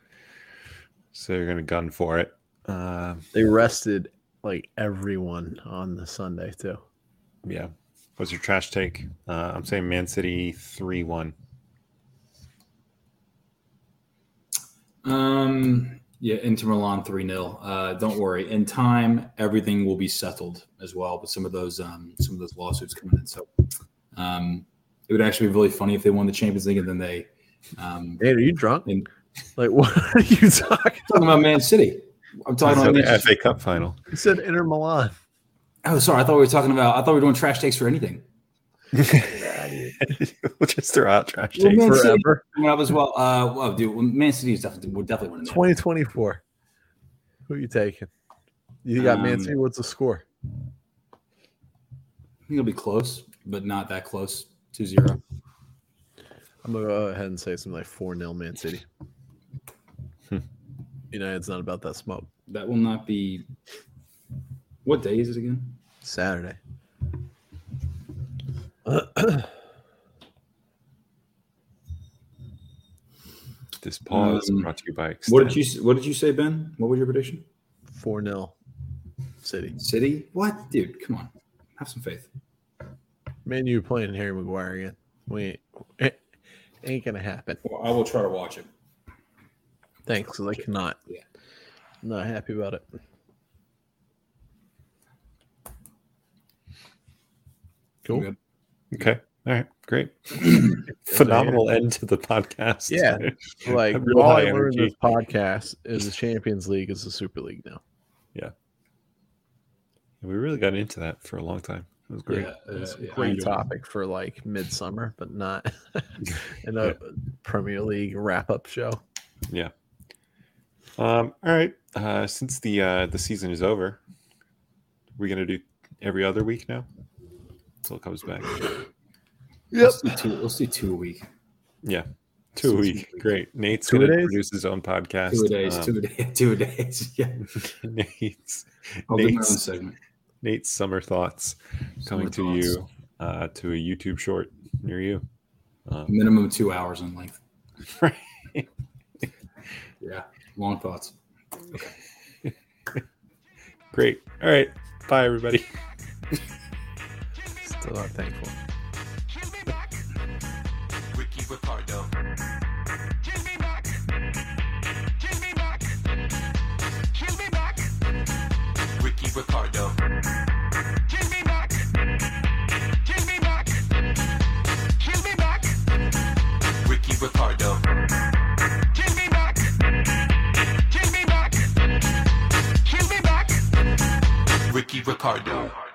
so they're going to gun for it. Uh, They rested like everyone on the Sunday too. yeah. What's your trash take? Uh, I'm saying Man City three one. Um, yeah, Inter Milan 3 0. Uh, don't worry. In time, everything will be settled as well with some of those um, some of those lawsuits coming in. So um, it would actually be really funny if they won the Champions League and then they um, Hey, are you drunk? And- Like, what are you talking? talking about Man City. I'm talking about the FA Cup final. You said Inter Milan. Oh, sorry. I thought we were talking about. I thought we were doing trash takes for anything. we'll just throw out trash Well. Man Forever. coming up as well. Uh, well, dude, Man City is definitely would definitely win. the 2024. Who are you taking? You got Man Um, City. What's the score? I think it'll be close, but not that close. 2-0. I'm gonna go ahead and say something like 4 0 Man City. Hmm. United's not about that smoke. That will not be. What day is it again? Saturday. This pause Um, brought to you by. What did you What did you say, Ben? What was your prediction? 4 0 City. City? What, dude? Come on, have some faith. Man, you playing Harry Maguire again. We ain't, it ain't gonna happen. Well, I will try to watch it. Thanks, because I cannot. Yeah. Not happy about it. Cool. Good. Okay. All right. Great. Phenomenal end to the podcast. Yeah. Like Real all high I learned in energy. this podcast is the Champions League is the Super League now. Yeah. We really got into that for a long time. It was great. Yeah, uh, yeah, I Great enjoyed topic for like midsummer, but not in a Premier League wrap up show. Yeah. Um, all right. Uh, since the uh, the season is over, we're gonna do every other week now until it comes back. Let's do two. Let's do two a week. Yeah, two a week. Great. Nate's Two gonna days? produce his own podcast. Two a days. Um, two a day. Two a days. Yeah. Nate's I'll do Nate's, segment. Nate's summer thoughts coming Summer to thoughts. you uh, to a YouTube short near you. Um, Minimum two hours in length. right. Yeah. Long thoughts. Okay. Great. All right. Bye, everybody. Still not thankful. Ricardo. Kill me back. Kill me back. Kill me back. Ricky Ricardo. Kill me back. Kill me back. Kill me back. Ricky Ricardo. Kill me back. Kill me back. Kill me back. Ricky Ricardo.